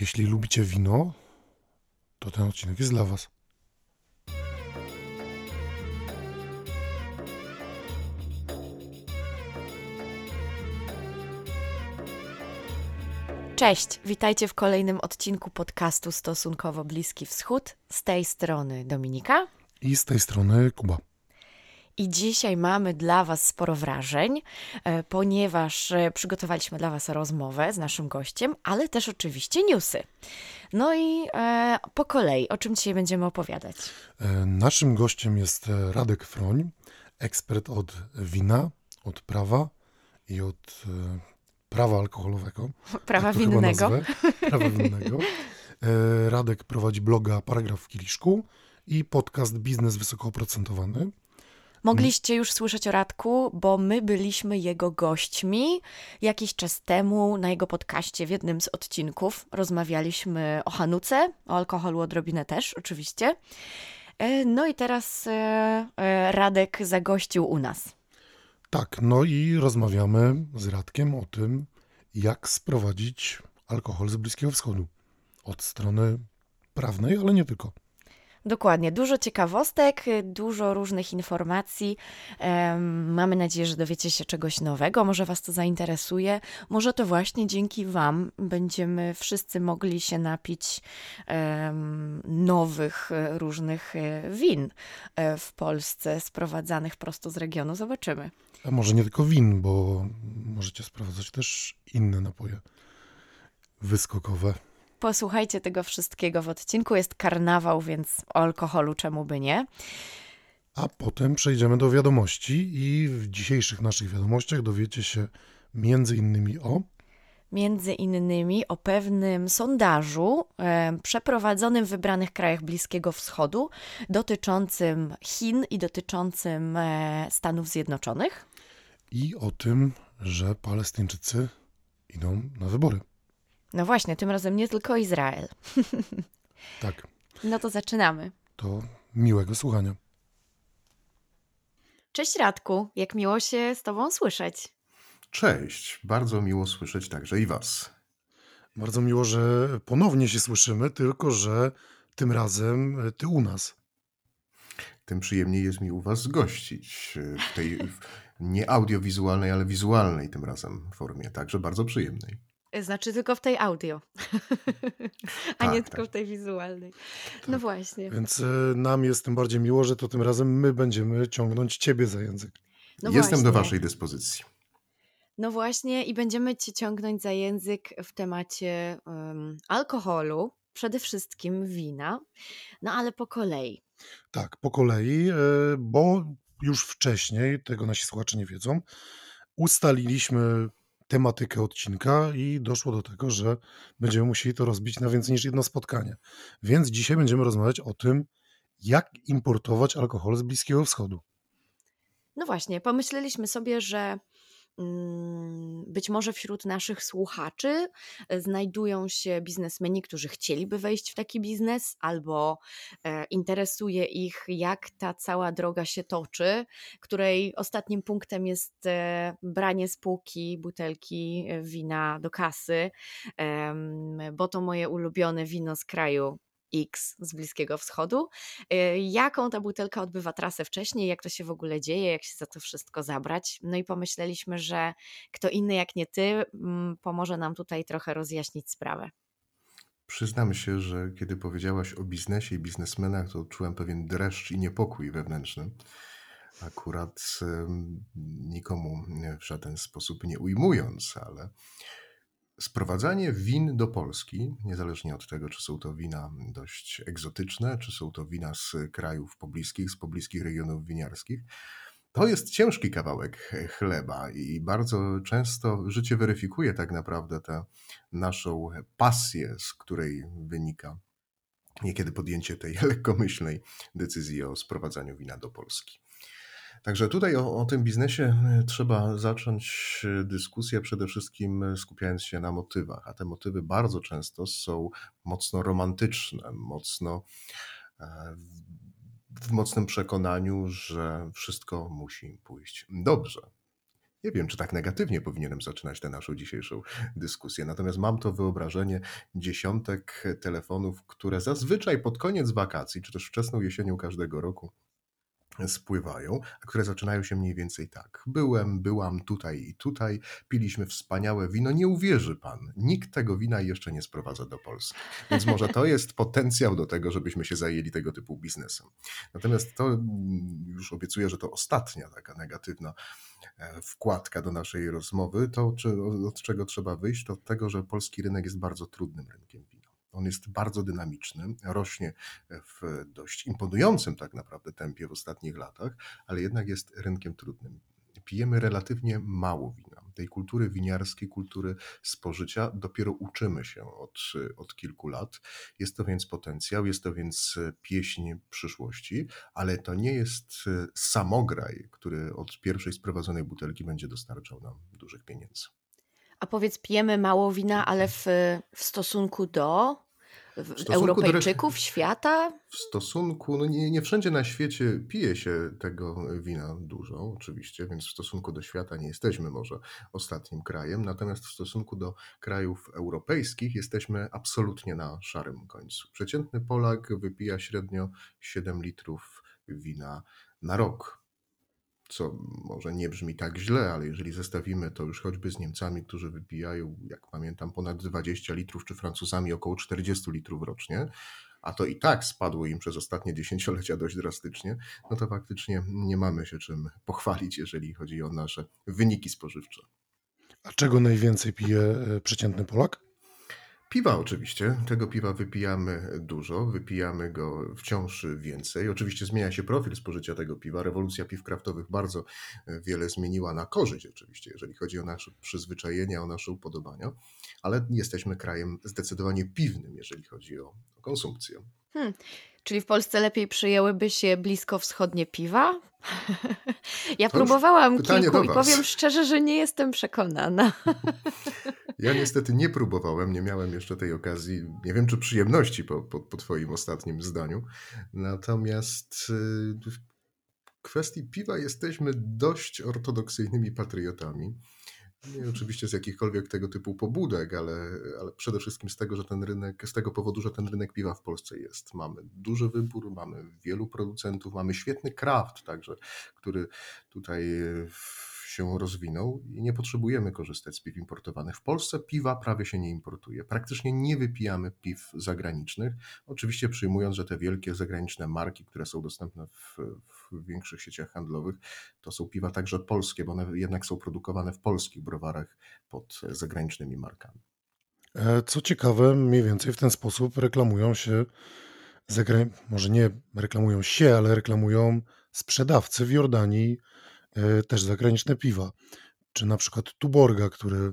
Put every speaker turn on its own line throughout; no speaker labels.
Jeśli lubicie wino, to ten odcinek jest dla Was.
Cześć, witajcie w kolejnym odcinku podcastu Stosunkowo Bliski Wschód. Z tej strony Dominika.
I z tej strony Kuba.
I dzisiaj mamy dla Was sporo wrażeń, e, ponieważ e, przygotowaliśmy dla Was rozmowę z naszym gościem, ale też oczywiście newsy. No i e, po kolei, o czym dzisiaj będziemy opowiadać?
E, Naszym gościem jest Radek Froń, ekspert od wina, od prawa i od e, prawa alkoholowego.
Prawa
tak
winnego.
Prawa winnego. E, Radek prowadzi bloga Paragraf w Kieliszku i podcast Biznes Wysoko Oprocentowany.
Mogliście już słyszeć o Radku, bo my byliśmy jego gośćmi jakiś czas temu na jego podcaście w jednym z odcinków. Rozmawialiśmy o Hanuce, o alkoholu odrobinę też, oczywiście. E, No i teraz e, e, Radek zagościł u nas.
Tak, no i rozmawiamy z Radkiem o tym, jak sprowadzić alkohol z Bliskiego Wschodu. Od strony prawnej, ale nie tylko.
Dokładnie, dużo ciekawostek, dużo różnych informacji. Mamy nadzieję, że dowiecie się czegoś nowego, może Was to zainteresuje. Może to właśnie dzięki Wam będziemy wszyscy mogli się napić nowych, e, różnych e, win e, w Polsce, sprowadzanych prosto z regionu. Zobaczymy.
A może nie tylko win, bo możecie sprowadzać też inne napoje wyskokowe.
Posłuchajcie tego wszystkiego w odcinku. Jest karnawał, więc o alkoholu czemu by nie.
A potem przejdziemy do wiadomości i w dzisiejszych naszych wiadomościach dowiecie się między innymi o
między innymi o pewnym sondażu e, przeprowadzonym w wybranych krajach Bliskiego Wschodu dotyczącym Chin i dotyczącym e, Stanów Zjednoczonych.
i o tym, że Palestyńczycy idą na wybory.
No właśnie, tym razem nie tylko Izrael.
Tak,
No to zaczynamy.
to miłego słuchania.
Cześć Radku, jak miło się z Tobą słyszeć.
Cześć, bardzo miło słyszeć także i Was.
Bardzo miło, że ponownie się słyszymy, tylko że tym razem ty u nas.
Tym przyjemniej jest mi u Was gościć e, w tej w nie audiowizualnej, ale wizualnej tym razem formie, także bardzo przyjemnej.
Znaczy tylko w tej audio, a
Tak,
nie
tak.
tylko w tej wizualnej. No właśnie.
Więc e, nam jest tym bardziej miło, że to tym razem my będziemy ciągnąć ciebie za język.
No
Jestem do
właśnie.
Waszej dyspozycji.
No właśnie, i będziemy Cię ciągnąć za język w temacie em, alkoholu, przede wszystkim wina, no ale po kolei.
Tak, po kolei, e, bo już wcześniej, tego nasi słuchacze nie wiedzą, ustaliliśmy tematykę odcinka i doszło do tego, że będziemy musieli to rozbić na więcej niż jedno spotkanie. Więc dzisiaj będziemy rozmawiać o tym, jak importować alkohol z Bliskiego Wschodu.
No właśnie, pomyśleliśmy sobie, że być może wśród naszych słuchaczy e, znajdują się biznesmeni, którzy chcieliby wejść w taki biznes, albo e, interesuje ich, jak ta cała droga się toczy, której ostatnim punktem jest e, branie z półki butelki wina do kasy, bo to moje ulubione wino z kraju. X z Bliskiego Wschodu. E, Jaką ta butelka odbywa trasę wcześniej, jak to się w ogóle dzieje, jak się za to wszystko zabrać. No i pomyśleliśmy, że kto inny jak nie ty mm, pomoże nam tutaj trochę rozjaśnić sprawę.
Przyznam się, że kiedy powiedziałaś o biznesie i biznesmenach, to czułem pewien dreszcz i niepokój wewnętrzny. Akurat nikomu w żaden sposób nie ujmując, ale sprowadzanie win do Polski, niezależnie od tego, czy są to wina dość egzotyczne, czy są to wina z krajów pobliskich, z pobliskich regionów winiarskich, to jest ciężki kawałek chleba i bardzo często życie weryfikuje tak naprawdę tę naszą pasję, z której wynika niekiedy podjęcie tej lekkomyślnej decyzji o sprowadzaniu wina do Polski. Także tutaj o, o tym biznesie e, trzeba zacząć e, dyskusję przede wszystkim e, skupiając się na motywach, a te motywy bardzo często są mocno romantyczne, mocno w mocnym przekonaniu, że wszystko musi pójść dobrze. Nie wiem, czy tak negatywnie powinienem zaczynać tę naszą dzisiejszą dyskusję. Natomiast mam to wyobrażenie dziesiątek telefonów, które zazwyczaj pod koniec wakacji, czy też wczesną jesienią każdego roku spływają, a które zaczynają się mniej więcej tak. Byłem, byłam tutaj i tutaj, piliśmy wspaniałe wino. Nie uwierzy pan, nikt tego wina jeszcze nie sprowadza do Polski. Więc może to jest potencjał do tego, żebyśmy się zajęli tego typu biznesem. Natomiast to mm, już obiecuję, że to ostatnia taka negatywna e, wkładka do naszej rozmowy. To, od czego trzeba wyjść, to od tego, że polski rynek jest bardzo trudnym rynkiem. On jest bardzo dynamiczny, rośnie w dość imponującym tak naprawdę tempie w ostatnich latach, ale jednak jest rynkiem trudnym. Pijemy relatywnie mało wina. Tej kultury winiarskiej, kultury spożycia dopiero uczymy się od, od kilku lat. Jest to więc potencjał, jest to więc pieśń przyszłości, ale to nie jest samograj, który od pierwszej sprowadzonej butelki będzie dostarczał nam dużych pieniędzy.
A powiedz, pijemy mało wina, ale w, w stosunku do
do
Europejczyków,
reszty-
świata?
W stosunku, no nie, nie wszędzie na świecie pije się tego wina dużo, oczywiście, więc w stosunku do świata nie jesteśmy może ostatnim krajem, natomiast w stosunku do krajów europejskich jesteśmy absolutnie na szarym końcu. Przeciętny Polak wypija średnio 7 litrów wina na rok. Co może nie brzmi tak źle, ale jeżeli zestawimy to już choćby z Niemcami, którzy wypijają, jak pamiętam, ponad 20 litrów, czy Francuzami około 40 litrów rocznie, a to i tak spadło im przez ostatnie dziesięciolecia dość drastycznie, no to faktycznie nie mamy się czym pochwalić, jeżeli chodzi o nasze wyniki spożywcze.
A czego najwięcej pije e, przeciętny Polak?
Piwa oczywiście, tego piwa wypijamy dużo, wypijamy go wciąż więcej. Oczywiście zmienia się profil spożycia tego piwa. Rewolucja piw kraftowych bardzo wiele zmieniła na korzyść oczywiście, jeżeli chodzi o nasze przyzwyczajenia, o nasze upodobania, ale jesteśmy krajem zdecydowanie piwnym, jeżeli chodzi o konsumpcję.
Czyli w Polsce lepiej przyjęłyby się bliskowschodnie piwa? Ja próbowałam kilku i powiem szczerze, że nie jestem przekonana.
Ja niestety nie próbowałem, nie miałem jeszcze tej okazji, nie wiem czy przyjemności po, po, po Twoim ostatnim zdaniu. Natomiast y, w kwestii piwa jesteśmy dość ortodoksyjnymi patriotami. Nie oczywiście z jakichkolwiek tego typu pobudek, ale, ale przede wszystkim z tego, że ten rynek, z tego powodu, że ten rynek piwa w Polsce jest. Mamy duży wybór, mamy wielu producentów, mamy świetny kraft także, który tutaj w- się rozwinął i nie potrzebujemy korzystać z piw importowanych. W Polsce piwa prawie się nie importuje. Praktycznie nie wypijamy piw zagranicznych. Oczywiście przyjmując, że te wielkie zagraniczne marki, które są dostępne w, w większych sieciach handlowych, to są piwa także polskie, bo one jednak są produkowane w polskich browarach pod zagranicznymi markami.
E, Co ciekawe, mniej więcej w ten sposób reklamują się, zagra... może nie reklamują się, ale reklamują sprzedawcy w Jordanii też zagraniczne piwa. Czy na przykład Tuborga, który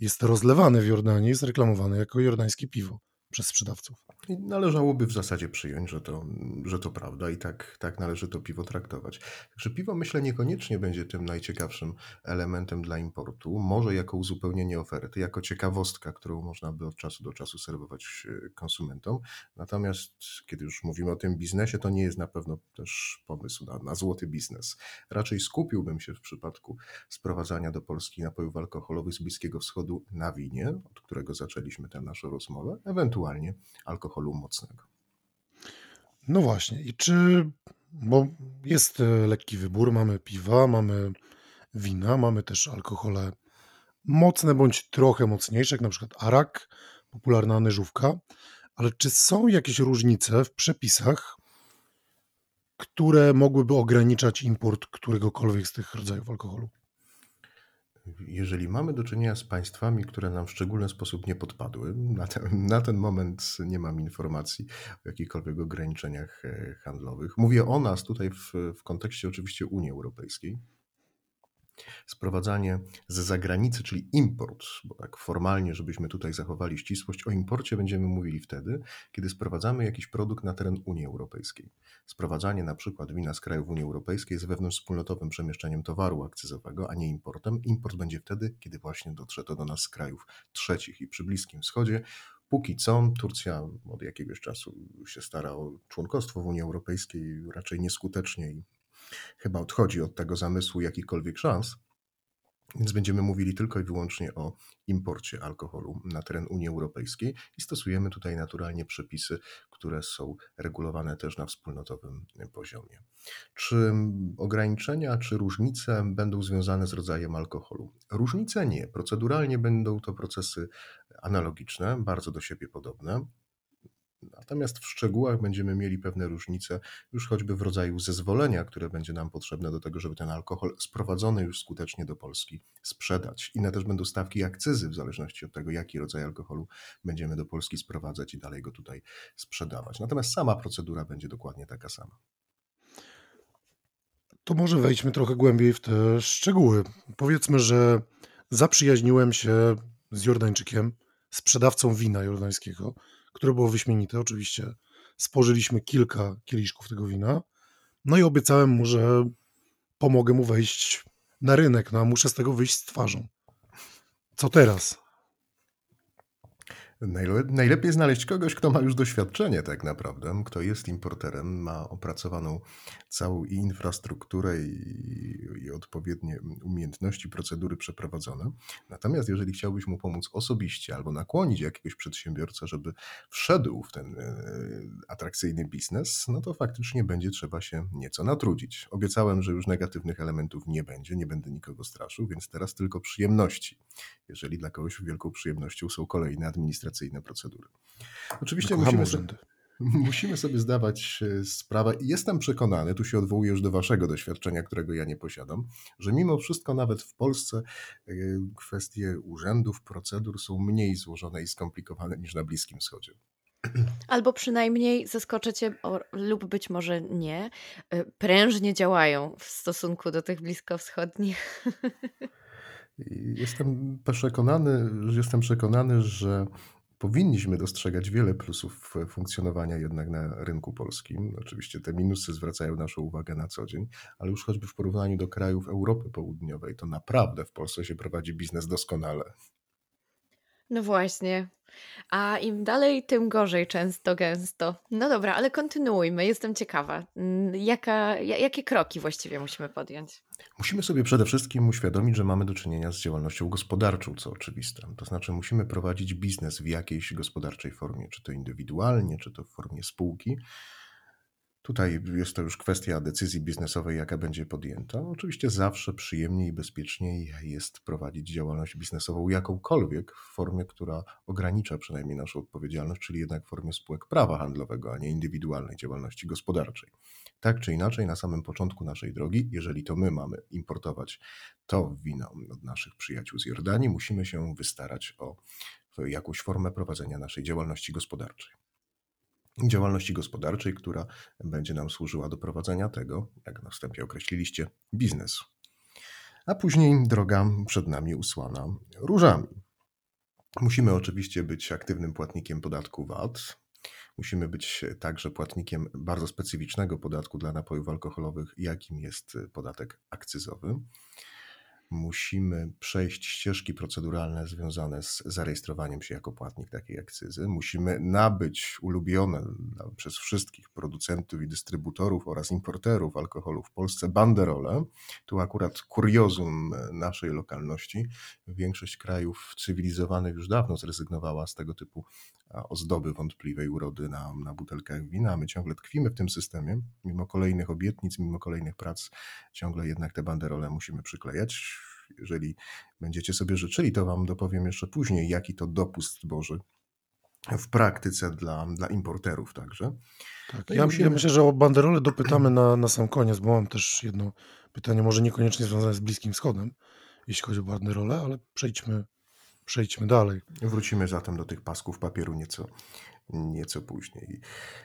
jest rozlewany w Jordanii, jest reklamowany jako jordańskie piwo przez sprzedawców.
Należałoby w zasadzie przyjąć, że to, że to prawda i tak, tak należy to piwo traktować. Także piwo, myślę, niekoniecznie będzie tym najciekawszym elementem dla importu. Może jako uzupełnienie oferty, jako ciekawostka, którą można by od czasu do czasu serwować e, konsumentom. Natomiast kiedy już mówimy o tym biznesie, to nie jest na pewno też pomysł na, na złoty biznes. Raczej skupiłbym się w przypadku sprowadzania do Polski napojów alkoholowych z Bliskiego Wschodu na winie, od którego zaczęliśmy tę naszą rozmowę, ewentualnie alkoholu mocnego.
No właśnie, i czy, bo jest e, lekki wybór, mamy piwa, mamy wina, mamy też alkohole mocne bądź trochę mocniejsze, jak na przykład arak, popularna nyżówka, ale czy są jakieś różnice w przepisach, które mogłyby ograniczać import któregokolwiek z tych rodzajów alkoholu?
Jeżeli mamy do czynienia z państwami, które nam w szczególny sposób nie podpadły, na ten, na ten moment nie mam informacji o jakichkolwiek ograniczeniach e, handlowych. Mówię o nas tutaj w, w kontekście oczywiście Unii Europejskiej. Sprowadzanie z zagranicy, czyli import, bo tak formalnie, żebyśmy tutaj zachowali ścisłość, o imporcie będziemy mówili wtedy, kiedy sprowadzamy jakiś produkt na teren Unii Europejskiej. Sprowadzanie na przykład wina z krajów Unii Europejskiej jest wewnątrzwspólnotowym przemieszczeniem towaru akcyzowego, a nie importem. Import będzie wtedy, kiedy właśnie dotrze to do nas z krajów trzecich i przy Bliskim Wschodzie. Póki co Turcja od jakiegoś czasu się stara o członkostwo w Unii Europejskiej, raczej nieskutecznie i chyba odchodzi od tego zamysłu jakichkolwiek szans. Więc będziemy mówili tylko i wyłącznie o imporcie alkoholu na teren Unii Europejskiej i stosujemy tutaj naturalnie przepisy, które są regulowane też na wspólnotowym poziomie. Czy ograniczenia, czy różnice będą związane z rodzajem alkoholu? Różnice nie. Proceduralnie będą to procesy analogiczne, bardzo do siebie podobne. Natomiast w szczegółach będziemy mieli pewne różnice, już choćby w rodzaju zezwolenia, które będzie nam potrzebne do tego, żeby ten alkohol sprowadzony już skutecznie do Polski sprzedać. Inne też będą stawki akcyzy, w zależności od tego, jaki rodzaj alkoholu będziemy do Polski sprowadzać i dalej go tutaj sprzedawać. Natomiast sama procedura będzie dokładnie taka sama.
To może wejdźmy trochę głębiej w te szczegóły. Powiedzmy, że zaprzyjaźniłem się z Jordańczykiem, sprzedawcą wina jordańskiego które było wyśmienite. Oczywiście spożyliśmy kilka kieliszków tego wina. No i obiecałem mu, że pomogę mu wejść na rynek, no a muszę z tego wyjść z twarzą. Co teraz?
Najlepiej znaleźć kogoś, kto ma już doświadczenie tak naprawdę, kto jest importerem, ma opracowaną całą infrastrukturę i, i odpowiednie umiejętności, procedury przeprowadzone. Natomiast jeżeli chciałbyś mu pomóc osobiście albo nakłonić jakiegoś przedsiębiorcę, żeby wszedł w ten e, atrakcyjny biznes, no to faktycznie będzie trzeba się nieco natrudzić. Obiecałem, że już negatywnych elementów nie będzie, nie będę nikogo straszył, więc teraz tylko przyjemności. Jeżeli dla kogoś wielką przyjemnością są kolejne administracyjne procedury. Oczywiście musimy sobie, musimy sobie zdawać e, sprawę, i jestem przekonany, tu się odwołuję już do Waszego doświadczenia, którego ja nie posiadam, że mimo wszystko nawet w Polsce e, kwestie urzędów, procedur są mniej złożone i skomplikowane niż na Bliskim Wschodzie.
Albo przynajmniej zaskoczycie, lub być może nie, e, prężnie działają w stosunku do tych bliskowschodnich.
Jestem przekonany, jestem przekonany, że powinniśmy dostrzegać wiele plusów funkcjonowania jednak na rynku polskim. Oczywiście te minusy zwracają naszą uwagę na co dzień, ale już choćby w porównaniu do krajów Europy Południowej, to naprawdę w Polsce się prowadzi biznes doskonale.
No właśnie. A im dalej, tym gorzej często, gęsto. No dobra, ale kontynuujmy. Jestem ciekawa. Mm, jaka, jakie kroki właściwie musimy podjąć?
Musimy sobie przede wszystkim uświadomić, że mamy do czynienia z działalnością gospodarczą, co oczywiste. To znaczy, musimy prowadzić biznes w jakiejś gospodarczej formie, czy to indywidualnie, czy to w formie spółki. Tutaj jest to już kwestia decyzji biznesowej, jaka będzie podjęta. Oczywiście zawsze przyjemniej i bezpieczniej jest prowadzić działalność biznesową jakąkolwiek w formie, która ogranicza przynajmniej naszą odpowiedzialność, czyli jednak w formie spółek prawa handlowego, a nie indywidualnej działalności gospodarczej. Tak czy inaczej, na samym początku naszej drogi, jeżeli to my mamy importować to wino od naszych przyjaciół z Jordanii, musimy się wystarać o jakąś formę prowadzenia naszej działalności gospodarczej działalności gospodarczej, która będzie nam służyła do prowadzenia tego, jak na wstępie określiliście, biznesu. A później droga przed nami usłana różami. Musimy oczywiście być aktywnym płatnikiem podatku VAT. Musimy być także płatnikiem bardzo specyficznego podatku dla napojów alkoholowych, jakim jest podatek akcyzowy musimy przejść ścieżki proceduralne związane z zarejestrowaniem się jako płatnik takiej akcyzy. Musimy nabyć ulubione przez wszystkich producentów i dystrybutorów oraz importerów alkoholu w Polsce banderole. Tu akurat kuriozum naszej lokalności. Większość krajów cywilizowanych już dawno zrezygnowała z tego typu ozdoby wątpliwej urody na, na butelkach wina. My ciągle tkwimy w tym systemie. Mimo kolejnych obietnic, mimo kolejnych prac, ciągle jednak te banderole musimy przyklejać. Jeżeli będziecie sobie życzyli, to Wam dopowiem jeszcze później, jaki to dopust Boży w praktyce dla, dla importerów także.
Tak, no ja, musimy... ja, myślę, że o banderole dopytamy na, na sam koniec, bo mam też jedno pytanie, może niekoniecznie związane z Bliskim Wschodem, jeśli chodzi o banderole, ale przejdźmy Przejdźmy dalej.
Wrócimy zatem do tych pasków papieru nieco, nieco później.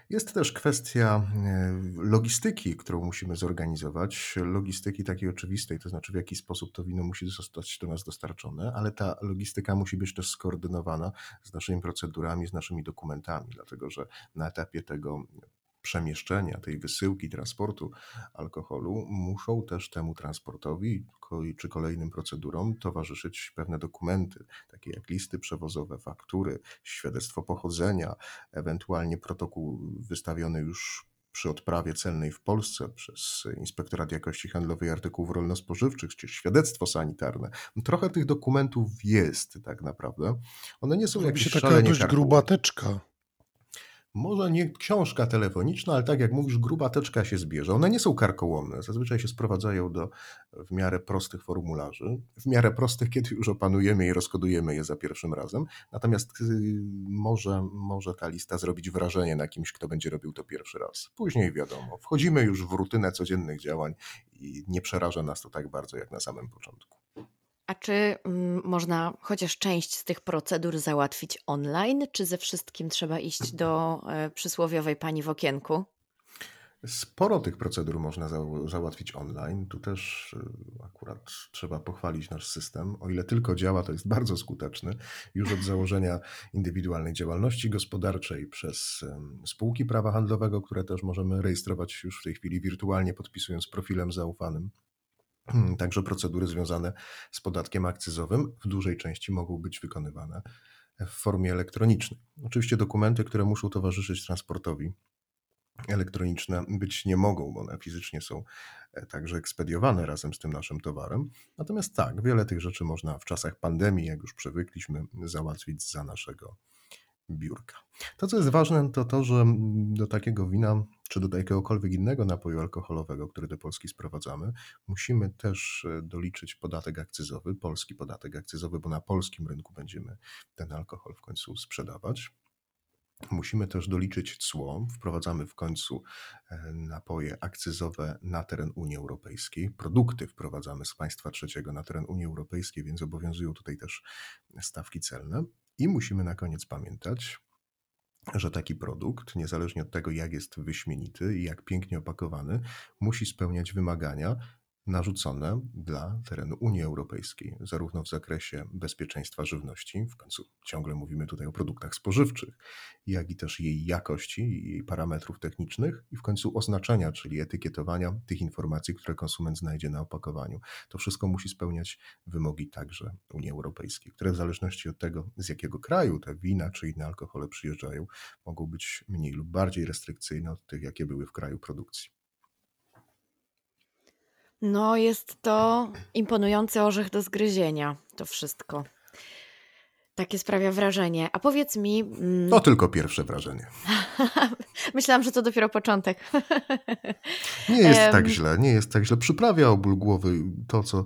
Jest też kwestia e, logistyki, którą musimy zorganizować. Logistyki takiej oczywistej, to znaczy w jaki sposób to wino musi zostać do nas dostarczone, ale ta logistyka musi być też skoordynowana z naszymi procedurami, z naszymi dokumentami, dlatego że na etapie tego przemieszczenia, tej wysyłki, transportu alkoholu, muszą też temu transportowi czy kolejnym procedurom towarzyszyć pewne dokumenty, takie jak listy przewozowe, faktury, świadectwo pochodzenia, ewentualnie protokół wystawiony już przy odprawie celnej w Polsce przez Inspektorat Jakości Handlowej Artykułów Rolno-Spożywczych, czy świadectwo sanitarne. Trochę tych dokumentów jest tak naprawdę. One nie są
Robi
jakieś
się taka dość
karkołomne. Może nie książka telefoniczna, ale tak jak mówisz, gruba teczka się zbierze. One nie są karkołomne. Zazwyczaj się sprowadzają do w miarę prostych formularzy. W miarę prostych, kiedy już opanujemy i rozkodujemy je za pierwszym razem. Natomiast y, może, może ta lista zrobić wrażenie na kimś, kto będzie robił to pierwszy raz. Później wiadomo, wchodzimy już w rutynę codziennych działań i nie przeraża nas to tak bardzo jak na samym początku.
A czy mm, można chociaż część z tych procedur załatwić online, czy ze wszystkim trzeba iść do e, przysłowiowej pani w okienku?
Sporo tych procedur można za, załatwić online. Tu też y, akurat trzeba pochwalić nasz system. O ile tylko działa, to jest bardzo skuteczny. Już od założenia indywidualnej działalności gospodarczej przez spółki prawa handlowego, które też możemy rejestrować już w tej chwili wirtualnie, podpisując profilem zaufanym. Także procedury związane z podatkiem akcyzowym w dużej części mogą być wykonywane w formie elektronicznej. Oczywiście dokumenty, które muszą towarzyszyć transportowi, elektroniczne być nie mogą, bo one fizycznie są e, także ekspediowane razem z tym naszym towarem. Natomiast tak, wiele tych rzeczy można w czasach pandemii, jak już przywykliśmy, załatwić za naszego biurka. To, co jest ważne, to to, że do takiego wina, czy do jakiegokolwiek innego napoju alkoholowego, który do Polski sprowadzamy, musimy też e, doliczyć podatek akcyzowy, polski podatek akcyzowy, bo na polskim rynku będziemy ten alkohol w końcu sprzedawać. Musimy też doliczyć cło. Wprowadzamy w końcu e, napoje akcyzowe na teren Unii Europejskiej. Produkty wprowadzamy z państwa trzeciego na teren Unii Europejskiej, więc obowiązują tutaj też stawki celne. I musimy na koniec pamiętać, że taki produkt, niezależnie od tego, jak jest wyśmienity i jak pięknie opakowany, musi spełniać wymagania narzucone dla terenu Unii Europejskiej, zarówno w zakresie bezpieczeństwa żywności, w końcu ciągle mówimy tutaj o produktach spożywczych, jak i też jej jakości i jej parametrów technicznych, i w końcu oznaczenia, czyli etykietowania tych informacji, które konsument znajdzie na opakowaniu. To wszystko musi spełniać wymogi także Unii Europejskiej, które w zależności od tego, z jakiego kraju te wina czy inne alkohole przyjeżdżają, mogą być mniej lub bardziej restrykcyjne od tych, jakie były w kraju produkcji.
No, jest to imponujący orzech do zgryzienia, to wszystko. Takie sprawia wrażenie. A powiedz mi. mm,
To tylko pierwsze wrażenie.
Myślałam, że to dopiero początek.
Nie jest tak źle, nie jest tak źle. Przyprawia o ból głowy to, co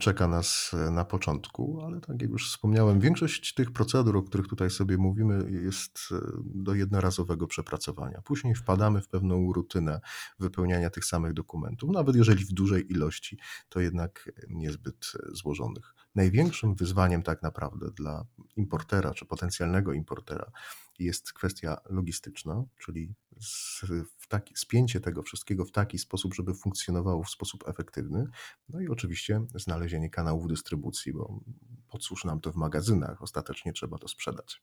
czeka nas na początku, ale tak jak już wspomniałem, większość tych procedur, o których tutaj sobie mówimy, jest e, do jednorazowego przepracowania. Później wpadamy w pewną rutynę wypełniania tych samych dokumentów, nawet jeżeli w dużej ilości, to jednak niezbyt e, złożonych. Największym wyzwaniem tak naprawdę dla importera czy potencjalnego importera jest kwestia logistyczna, czyli z, w taki, spięcie tego wszystkiego w taki sposób, żeby funkcjonowało w sposób efektywny. No i oczywiście znalezienie kanałów dystrybucji, bo po cóż nam to w magazynach, ostatecznie trzeba to sprzedać.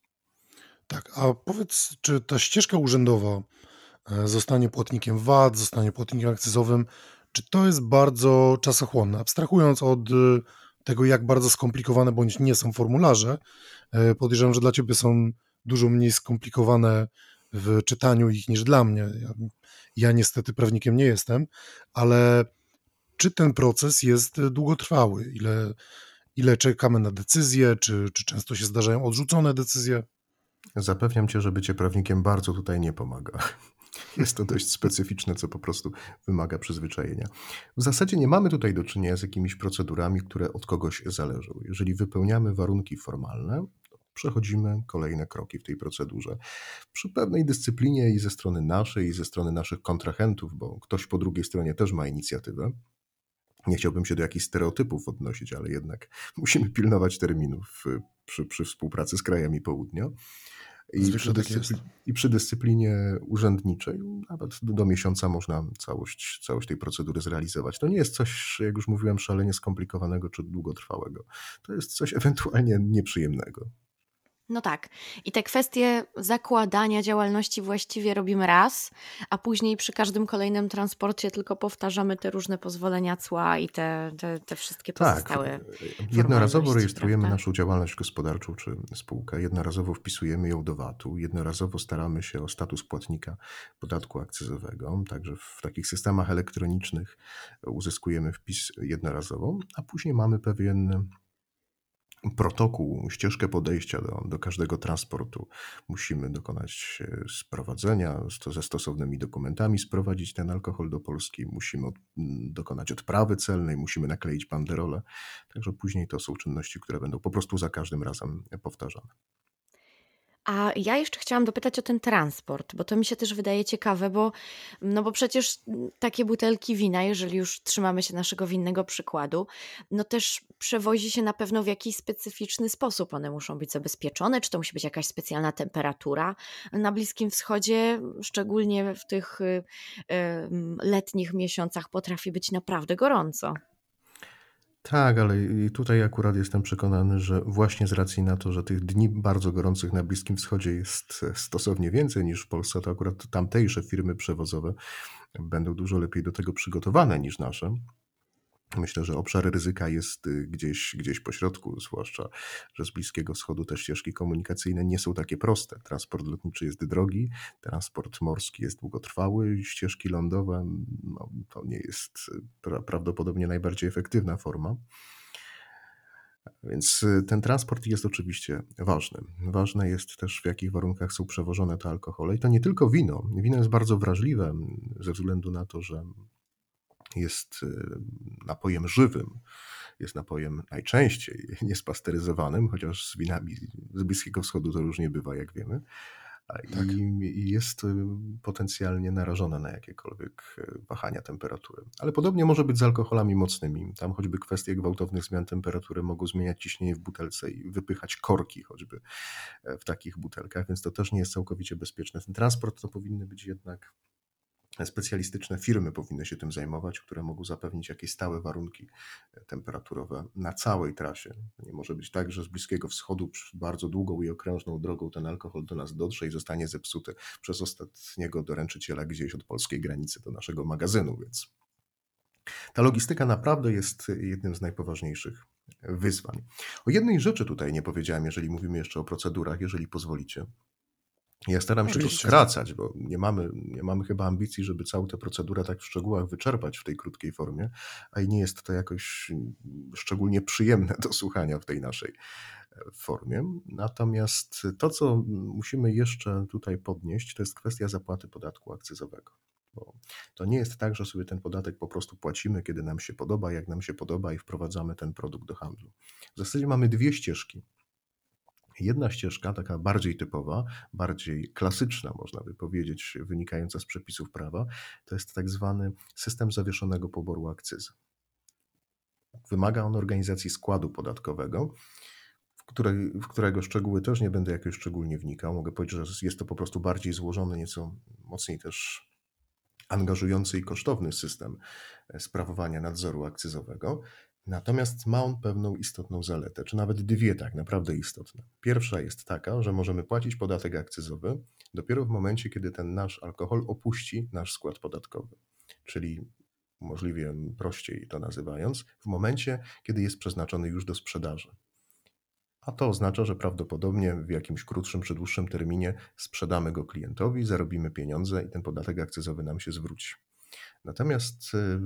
Tak, a powiedz, czy ta ścieżka urzędowa e, zostanie płatnikiem VAT, zostanie płatnikiem akcyzowym, czy to jest bardzo czasochłonne? Abstrahując od tego, jak bardzo skomplikowane bądź nie są formularze, e, podejrzewam, że dla Ciebie są dużo mniej skomplikowane w czytaniu ich niż dla mnie. Ja, ja niestety prawnikiem nie jestem, ale czy ten proces jest długotrwały? Ile, ile czekamy na decyzję? Czy, czy często się zdarzają odrzucone decyzje?
Zapewniam cię, że bycie prawnikiem bardzo tutaj nie pomaga. Jest to dość specyficzne, co po prostu wymaga przyzwyczajenia. W zasadzie nie mamy tutaj do czynienia z jakimiś procedurami, które od kogoś zależą. Jeżeli wypełniamy warunki formalne, przechodzimy kolejne kroki w tej procedurze. Przy pewnej dyscyplinie i ze strony naszej, i ze strony naszych kontrahentów, bo ktoś po drugiej stronie też ma inicjatywę. Nie chciałbym się do jakichś stereotypów odnosić, ale jednak musimy pilnować terminów y, przy, przy współpracy z krajami południa. I przy,
tak
I przy dyscyplinie urzędniczej nawet do, do miesiąca można całość, całość tej procedury zrealizować. To nie jest coś, jak już mówiłem, szalenie skomplikowanego czy długotrwałego. To jest coś ewentualnie nieprzyjemnego.
No tak. I te kwestie zakładania działalności właściwie robimy raz, a później przy każdym kolejnym transporcie tylko powtarzamy te różne pozwolenia cła i te, te, te wszystkie
Tak,
pozostałe
e, jednorazowo rejestrujemy
prawda?
naszą działalność gospodarczą czy spółkę, jednorazowo wpisujemy ją do VAT-u, jednorazowo staramy się o status płatnika podatku akcyzowego, także w takich systemach elektronicznych uzyskujemy wpis jednorazowo, a później mamy pewien protokół, ścieżkę podejścia do, do każdego transportu. Musimy dokonać e, sprowadzenia ze stosownymi dokumentami, sprowadzić ten alkohol do Polski, musimy od, dokonać odprawy celnej, musimy nakleić banderole. Także później to są czynności, które będą po prostu za każdym razem powtarzane.
A ja jeszcze chciałam dopytać o ten transport, bo to mi się też wydaje ciekawe, bo, no bo przecież mm, takie butelki wina, jeżeli już trzymamy się naszego winnego przykładu, no też przewozi się na pewno w jakiś specyficzny sposób. One muszą być zabezpieczone, czy to musi być jakaś specjalna temperatura. Na Bliskim Wschodzie, szczególnie w tych y, y, letnich miesiącach, potrafi być naprawdę gorąco.
Tak, ale tutaj akurat jestem przekonany, że właśnie z racji na to, że tych dni bardzo gorących na Bliskim Wschodzie jest stosownie więcej niż w Polsce, to akurat tamtejsze firmy przewozowe będą dużo lepiej do tego przygotowane niż nasze. Myślę, że obszar ryzyka jest y, gdzieś, gdzieś po środku, zwłaszcza, że z Bliskiego Wschodu te ścieżki komunikacyjne nie są takie proste. Transport lotniczy jest drogi, transport morski jest długotrwały, ścieżki lądowe no, to nie jest y, pra- prawdopodobnie najbardziej efektywna forma. Więc y, ten transport jest oczywiście ważny. Ważne jest też, w jakich warunkach są przewożone te alkohole. I to nie tylko wino. Wino jest bardzo wrażliwe m, ze względu na to, że jest y, napojem żywym, jest napojem najczęściej niespasteryzowanym, chociaż z winami z Bliskiego Wschodu to różnie bywa, jak wiemy.
Tak.
I, I jest y, potencjalnie narażone na jakiekolwiek y, wahania temperatury. Ale podobnie może być z alkoholami mocnymi. Tam choćby kwestie gwałtownych zmian temperatury mogą zmieniać ciśnienie w butelce i wypychać korki choćby e, w takich butelkach, więc to też nie jest całkowicie bezpieczne. Ten transport to powinny być jednak specjalistyczne firmy powinny się tym zajmować, które mogą zapewnić jakieś stałe warunki e, temperaturowe na całej trasie. Nie może być tak, że z Bliskiego Wschodu bardzo długą i okrężną drogą ten alkohol do nas dotrze i zostanie zepsuty przez ostatniego doręczyciela gdzieś od polskiej granicy do naszego magazynu, więc ta logistyka naprawdę jest jednym z najpoważniejszych wyzwań. O jednej rzeczy tutaj nie powiedziałem, jeżeli mówimy jeszcze o procedurach, jeżeli pozwolicie. Ja staram się to skracać, bo nie mamy, nie mamy chyba ambicji, żeby całą tę procedurę tak w szczegółach wyczerpać w tej krótkiej formie, a i nie jest to jakoś szczególnie przyjemne do słuchania w tej naszej e, formie. Natomiast to, co musimy jeszcze tutaj podnieść, to jest kwestia zapłaty podatku akcyzowego. Bo to nie jest tak, że sobie ten podatek po prostu płacimy, kiedy nam się podoba, jak nam się podoba i wprowadzamy ten produkt do handlu. W zasadzie mamy dwie ścieżki. Jedna ścieżka, taka bardziej typowa, bardziej klasyczna, można by powiedzieć, wynikająca z przepisów prawa, to jest tak zwany system zawieszonego poboru akcyzy. Wymaga on organizacji składu podatkowego, w, której, w którego szczegóły też nie będę jakoś szczególnie wnikał. Mogę powiedzieć, że jest to po prostu bardziej złożony, nieco mocniej też angażujący i kosztowny system sprawowania nadzoru akcyzowego. Natomiast ma on pewną istotną zaletę, czy nawet dwie tak naprawdę istotne. Pierwsza jest taka, że możemy płacić podatek akcyzowy dopiero w momencie, kiedy ten nasz alkohol opuści nasz skład podatkowy. Czyli możliwie prościej to nazywając, w momencie, kiedy jest przeznaczony już do sprzedaży. A to oznacza, że prawdopodobnie w jakimś krótszym czy dłuższym terminie sprzedamy go klientowi, zarobimy pieniądze i ten podatek akcyzowy nam się zwróci. Natomiast y,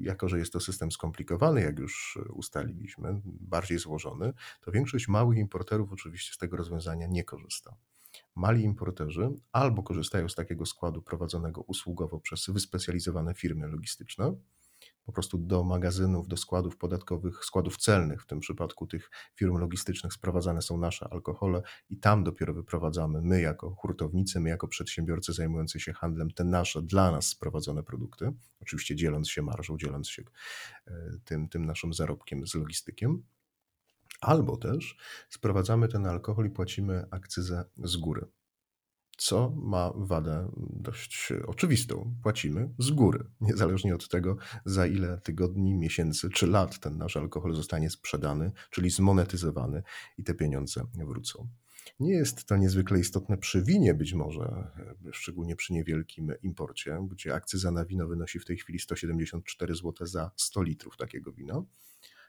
jako, że jest to system skomplikowany, jak już ustaliliśmy, bardziej złożony, to większość małych importerów oczywiście z tego rozwiązania nie korzysta. Mali importerzy albo korzystają z takiego składu prowadzonego usługowo przez wyspecjalizowane firmy logistyczne, po prostu do magazynów, do składów podatkowych, składów celnych, w tym przypadku tych firm logistycznych sprowadzane są nasze alkohole i tam dopiero wyprowadzamy my jako hurtownicy, my jako przedsiębiorcy zajmujący się handlem te nasze, dla nas sprowadzone produkty, oczywiście dzieląc się marżą, dzieląc się e, tym, tym naszym zarobkiem z logistykiem. Albo też sprowadzamy ten alkohol i płacimy akcyzę z góry co ma wadę dość oczywistą. Płacimy z góry, niezależnie od tego, za ile tygodni, miesięcy czy lat ten nasz alkohol zostanie sprzedany, czyli zmonetyzowany i te pieniądze wrócą. Nie jest to niezwykle istotne przy winie być może, szczególnie przy niewielkim imporcie, gdzie akcyza na wino wynosi w tej chwili 174 zł za 100 litrów takiego wina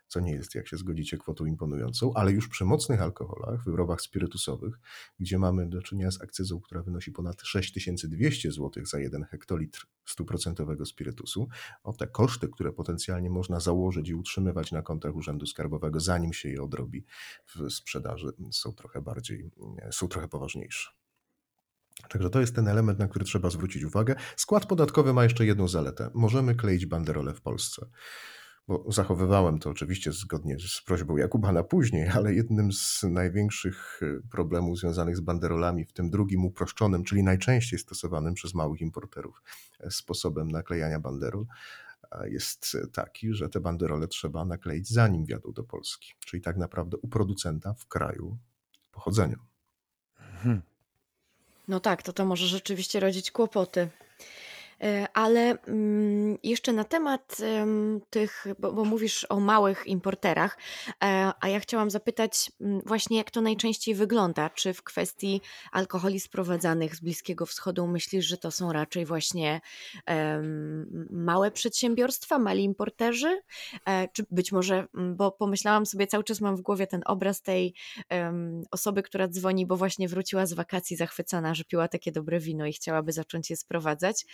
co nie jest, jak się zgodzicie, kwotą imponującą, ale już przy mocnych alkoholach, wyrobach spirytusowych, gdzie mamy do czynienia z akcyzą, która wynosi ponad 6200 zł za jeden hektolitr stuprocentowego spirytusu, o te koszty, które potencjalnie można założyć i utrzymywać na kontach Urzędu Skarbowego, zanim się je odrobi w sprzedaży, są trochę bardziej, są trochę poważniejsze. Także to jest ten element, na który trzeba zwrócić uwagę. Skład podatkowy ma jeszcze jedną zaletę. Możemy kleić banderole w Polsce bo zachowywałem to oczywiście zgodnie z prośbą Jakuba na później, ale jednym z największych e, problemów związanych z banderolami w tym drugim uproszczonym, czyli najczęściej stosowanym przez małych importerów e, sposobem naklejania banderol, jest taki, że te banderole trzeba nakleić zanim wjadą do Polski, czyli tak naprawdę u producenta w kraju pochodzenia.
Hmm. No tak, to to może rzeczywiście rodzić kłopoty. E, ale mm, jeszcze na temat tych, bo, bo, mówisz o małych importerach, e, a ja chciałam zapytać mm, właśnie, jak to najczęściej wygląda? Czy w kwestii alkoholi sprowadzanych z Bliskiego Wschodu myślisz, że to są raczej właśnie małe przedsiębiorstwa, mali importerzy? E, czy być może, mm, bo pomyślałam sobie, cały czas mam w głowie ten obraz tej osoby, która dzwoni, bo właśnie wróciła z wakacji zachwycona, że piła takie dobre wino i chciałaby zacząć je sprowadzać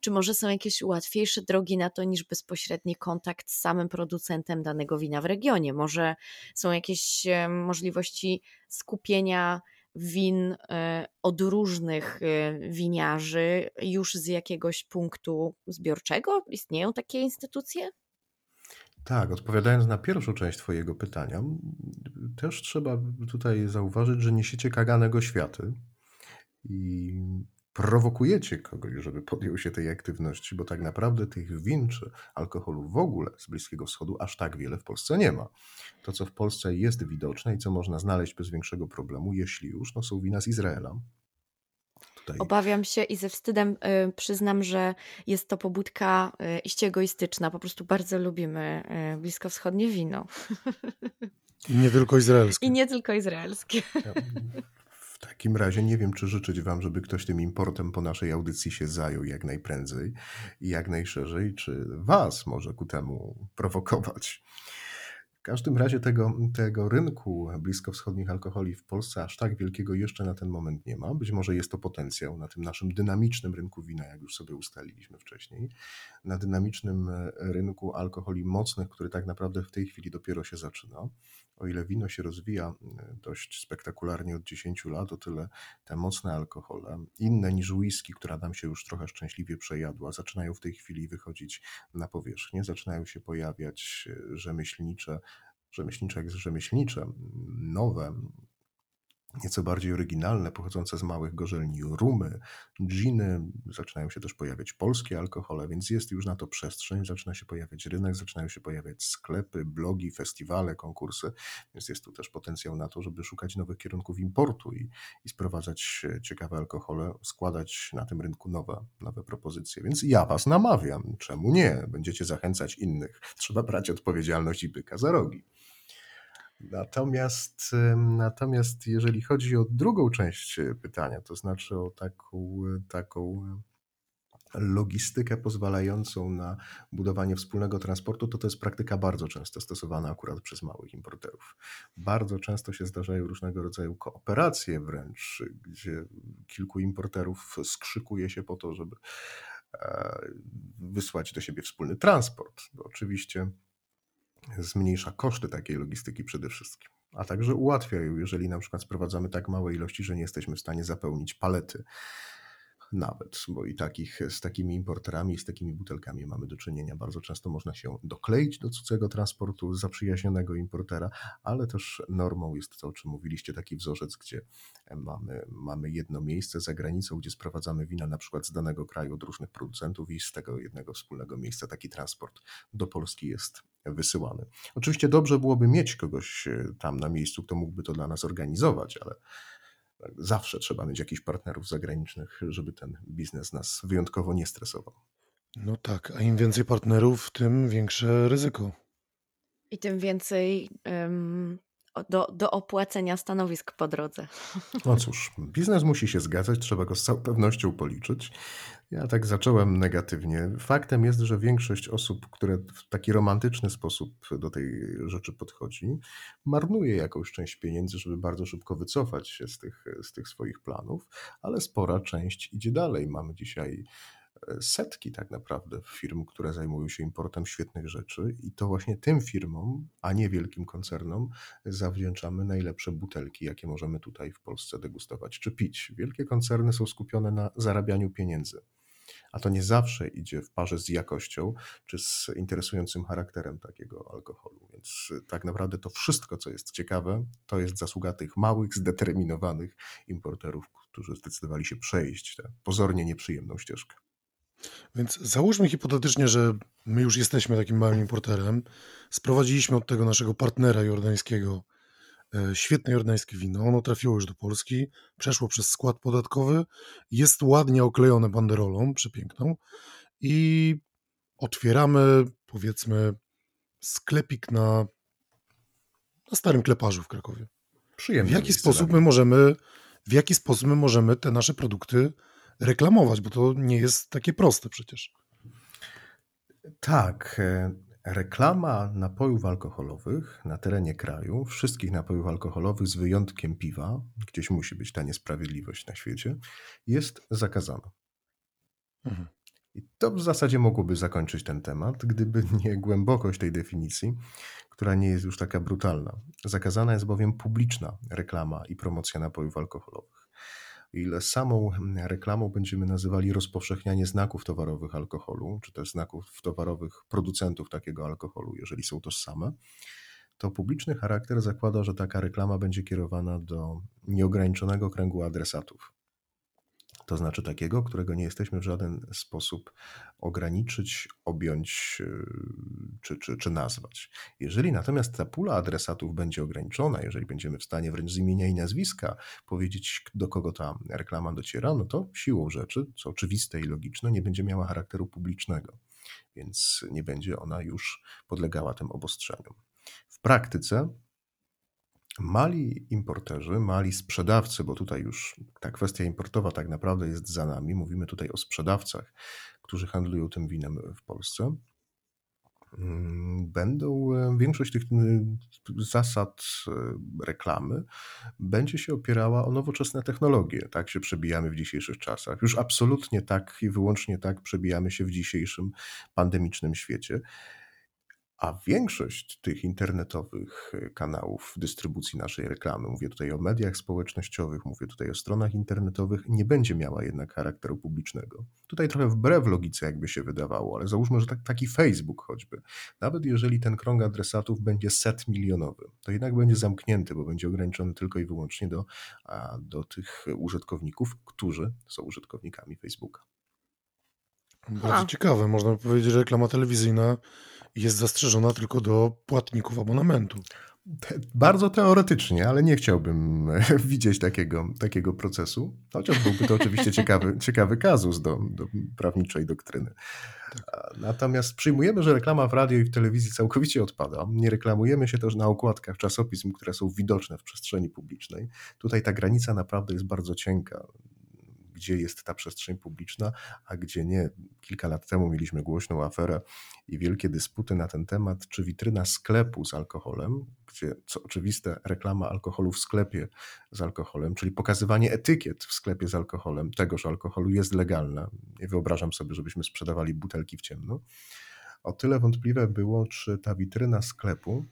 czy może są jakieś łatwiejsze drogi na to niż bezpośredni kontakt z samym producentem danego wina w regionie? Może są jakieś możliwości skupienia win e, od różnych e, winiarzy już z jakiegoś punktu zbiorczego? Istnieją takie instytucje?
Tak, odpowiadając na pierwszą część Twojego pytania, też trzeba tutaj zauważyć, że niesiecie kaganego światy i prowokujecie kogoś, żeby podjął się tej aktywności, bo tak naprawdę tych win czy alkoholu w ogóle z Bliskiego Wschodu aż tak wiele w Polsce nie ma. To, co w Polsce jest widoczne i co można znaleźć bez większego problemu, jeśli już, no są wina z Izraela.
Tutaj. Obawiam się i ze wstydem y, przyznam, że jest to pobudka y, iście egoistyczna. Po prostu bardzo lubimy y, bliskowschodnie wino.
I nie tylko izraelskie.
I nie tylko izraelskie. Ja,
w takim razie nie wiem, czy życzyć Wam, żeby ktoś tym importem po naszej audycji się zajął jak najprędzej i jak najszerzej, czy Was może ku temu prowokować. W każdym razie tego, tego rynku bliskowschodnich alkoholi w Polsce aż tak wielkiego jeszcze na ten moment nie ma. Być może jest to potencjał na tym naszym dynamicznym rynku wina, jak już sobie ustaliliśmy wcześniej. Na dynamicznym rynku alkoholi mocnych, który tak naprawdę w tej chwili dopiero się zaczyna o ile wino się rozwija e, dość spektakularnie od 10 lat, o tyle te mocne alkohole, inne niż whisky, która nam się już trochę szczęśliwie przejadła, zaczynają w tej chwili wychodzić na powierzchnię, zaczynają się pojawiać e, rzemieślnicze, rzemieślnicze jak rzemieślnicze, nowe nieco bardziej oryginalne, pochodzące z małych gorzelni rumy, dżiny, zaczynają się też pojawiać polskie alkohole, więc jest już na to przestrzeń, zaczyna się pojawiać rynek, zaczynają się pojawiać sklepy, blogi, festiwale, konkursy, więc jest tu też potencjał na to, żeby szukać nowych kierunków importu i, i sprowadzać ciekawe alkohole, składać na tym rynku nowe, nowe propozycje. Więc ja Was namawiam, czemu nie? Będziecie zachęcać innych. Trzeba brać odpowiedzialność i byka za rogi. Natomiast, natomiast jeżeli chodzi o drugą część e, pytania, to znaczy o taką, taką logistykę pozwalającą na budowanie wspólnego transportu, to to jest praktyka bardzo często stosowana akurat przez małych importerów. Bardzo często się zdarzają różnego rodzaju kooperacje wręcz, gdzie kilku importerów skrzykuje się po to, żeby e, wysłać do siebie wspólny transport. Bo oczywiście zmniejsza koszty takiej logistyki przede wszystkim, a także ułatwia ją, jeżeli na przykład sprowadzamy tak małe ilości, że nie jesteśmy w stanie zapełnić palety nawet, bo i takich, z takimi importerami, z takimi butelkami mamy do czynienia. Bardzo często można się dokleić do cudzego transportu zaprzyjaźnionego importera, ale też normą jest to, o czym mówiliście, taki wzorzec, gdzie mamy, mamy jedno miejsce za granicą, gdzie sprowadzamy wina na przykład z danego kraju od różnych producentów i z tego jednego wspólnego miejsca taki transport do Polski jest wysyłany. Oczywiście dobrze byłoby mieć kogoś e, tam na miejscu, kto mógłby to dla nas organizować, ale zawsze trzeba mieć jakichś partnerów zagranicznych, żeby ten biznes nas wyjątkowo nie stresował.
No tak, a im więcej partnerów, tym większe ryzyko.
I tym więcej um, do, do opłacenia stanowisk po drodze.
No cóż, biznes musi się zgadzać, trzeba go z całą pewnością policzyć. Ja tak zacząłem negatywnie. Faktem jest, że większość osób, które w taki romantyczny sposób do tej rzeczy podchodzi, marnuje jakąś część pieniędzy, żeby bardzo szybko wycofać się z tych, z tych swoich planów, ale spora część idzie dalej. Mamy dzisiaj e, setki tak naprawdę firm, które zajmują się importem świetnych rzeczy i to właśnie tym firmom, a nie wielkim koncernom, zawdzięczamy najlepsze butelki, jakie możemy tutaj w Polsce degustować czy pić. Wielkie koncerny są skupione na zarabianiu pieniędzy. A to nie zawsze idzie w parze z jakością czy z interesującym charakterem takiego alkoholu. Więc tak naprawdę to wszystko, co jest ciekawe, to jest zasługa tych małych, zdeterminowanych importerów, którzy zdecydowali się przejść tę pozornie nieprzyjemną ścieżkę.
Więc załóżmy hipotetycznie, że my już jesteśmy takim małym importerem. Sprowadziliśmy od tego naszego partnera jordańskiego świetne jordańskie wino. Ono trafiło już do Polski, przeszło przez skład podatkowy, jest ładnie oklejone banderolą, przepiękną i otwieramy, powiedzmy, sklepik na, na Starym Kleparzu w Krakowie. W
Przyjemne
jaki sposób
dla
my
mnie.
możemy, w jaki sposób my możemy te nasze produkty reklamować, bo to nie jest takie proste przecież.
Tak, e, reklama napojów alkoholowych na terenie kraju, wszystkich napojów alkoholowych z wyjątkiem piwa, gdzieś musi być ta niesprawiedliwość na świecie, jest zakazana.
Mhm.
I to w zasadzie mogłoby zakończyć ten temat, gdyby nie głębokość tej definicji, która nie jest już taka brutalna. Zakazana jest bowiem publiczna reklama i promocja napojów alkoholowych. Ile samą reklamą będziemy nazywali rozpowszechnianie znaków towarowych alkoholu, czy też znaków towarowych producentów takiego alkoholu, jeżeli są tożsame, to publiczny charakter zakłada, że taka reklama będzie kierowana do nieograniczonego kręgu adresatów. To znaczy takiego, którego nie jesteśmy w żaden sposób ograniczyć, objąć yy, czy, czy, czy nazwać. Jeżeli natomiast ta pula adresatów będzie ograniczona, jeżeli będziemy w stanie wręcz z imienia i nazwiska powiedzieć, do kogo ta reklama dociera, no to siłą rzeczy, co oczywiste i logiczne, nie będzie miała charakteru publicznego, więc nie będzie ona już podlegała tym obostrzeniom. W praktyce Mali importerzy, mali sprzedawcy, bo tutaj już ta kwestia importowa tak naprawdę jest za nami. Mówimy tutaj o sprzedawcach, którzy handlują tym winem w Polsce. Mm, Będą, e, większość tych mm, zasad e, reklamy będzie się opierała o nowoczesne technologie. Tak się przebijamy w dzisiejszych czasach. Już absolutnie tak i wyłącznie tak przebijamy się w dzisiejszym pandemicznym świecie. A większość tych internetowych e, kanałów dystrybucji naszej reklamy, mówię tutaj o mediach społecznościowych, mówię tutaj o stronach internetowych, nie będzie miała jednak charakteru publicznego. Tutaj trochę wbrew logice, jakby się wydawało, ale załóżmy, że tak, taki Facebook choćby, nawet jeżeli ten krąg adresatów będzie set milionowy, to jednak będzie zamknięty, bo będzie ograniczony tylko i wyłącznie do, a, do tych użytkowników, którzy są użytkownikami Facebooka.
Bardzo ciekawe. Można by powiedzieć, że reklama telewizyjna jest zastrzeżona tylko do płatników abonamentu.
Bardzo teoretycznie, ale nie chciałbym widzieć takiego, takiego procesu, chociaż byłby to oczywiście ciekawy, ciekawy kazus do, do prawniczej doktryny. A, Natomiast przyjmujemy, że reklama w radio i w telewizji całkowicie odpada. Nie reklamujemy się też na okładkach czasopism, które są widoczne w przestrzeni publicznej. Tutaj ta granica naprawdę jest bardzo cienka gdzie jest ta przestrzeń publiczna, a gdzie nie. Kilka lat temu mieliśmy głośną aferę i wielkie dysputy na ten temat, czy witryna sklepu z alkoholem, gdzie co oczywiste reklama alkoholu w sklepie z alkoholem, czyli pokazywanie etykiet w sklepie z alkoholem tegoż alkoholu jest legalna. Nie wyobrażam sobie, żebyśmy sprzedawali butelki w ciemno. O tyle wątpliwe było, czy ta witryna sklepu,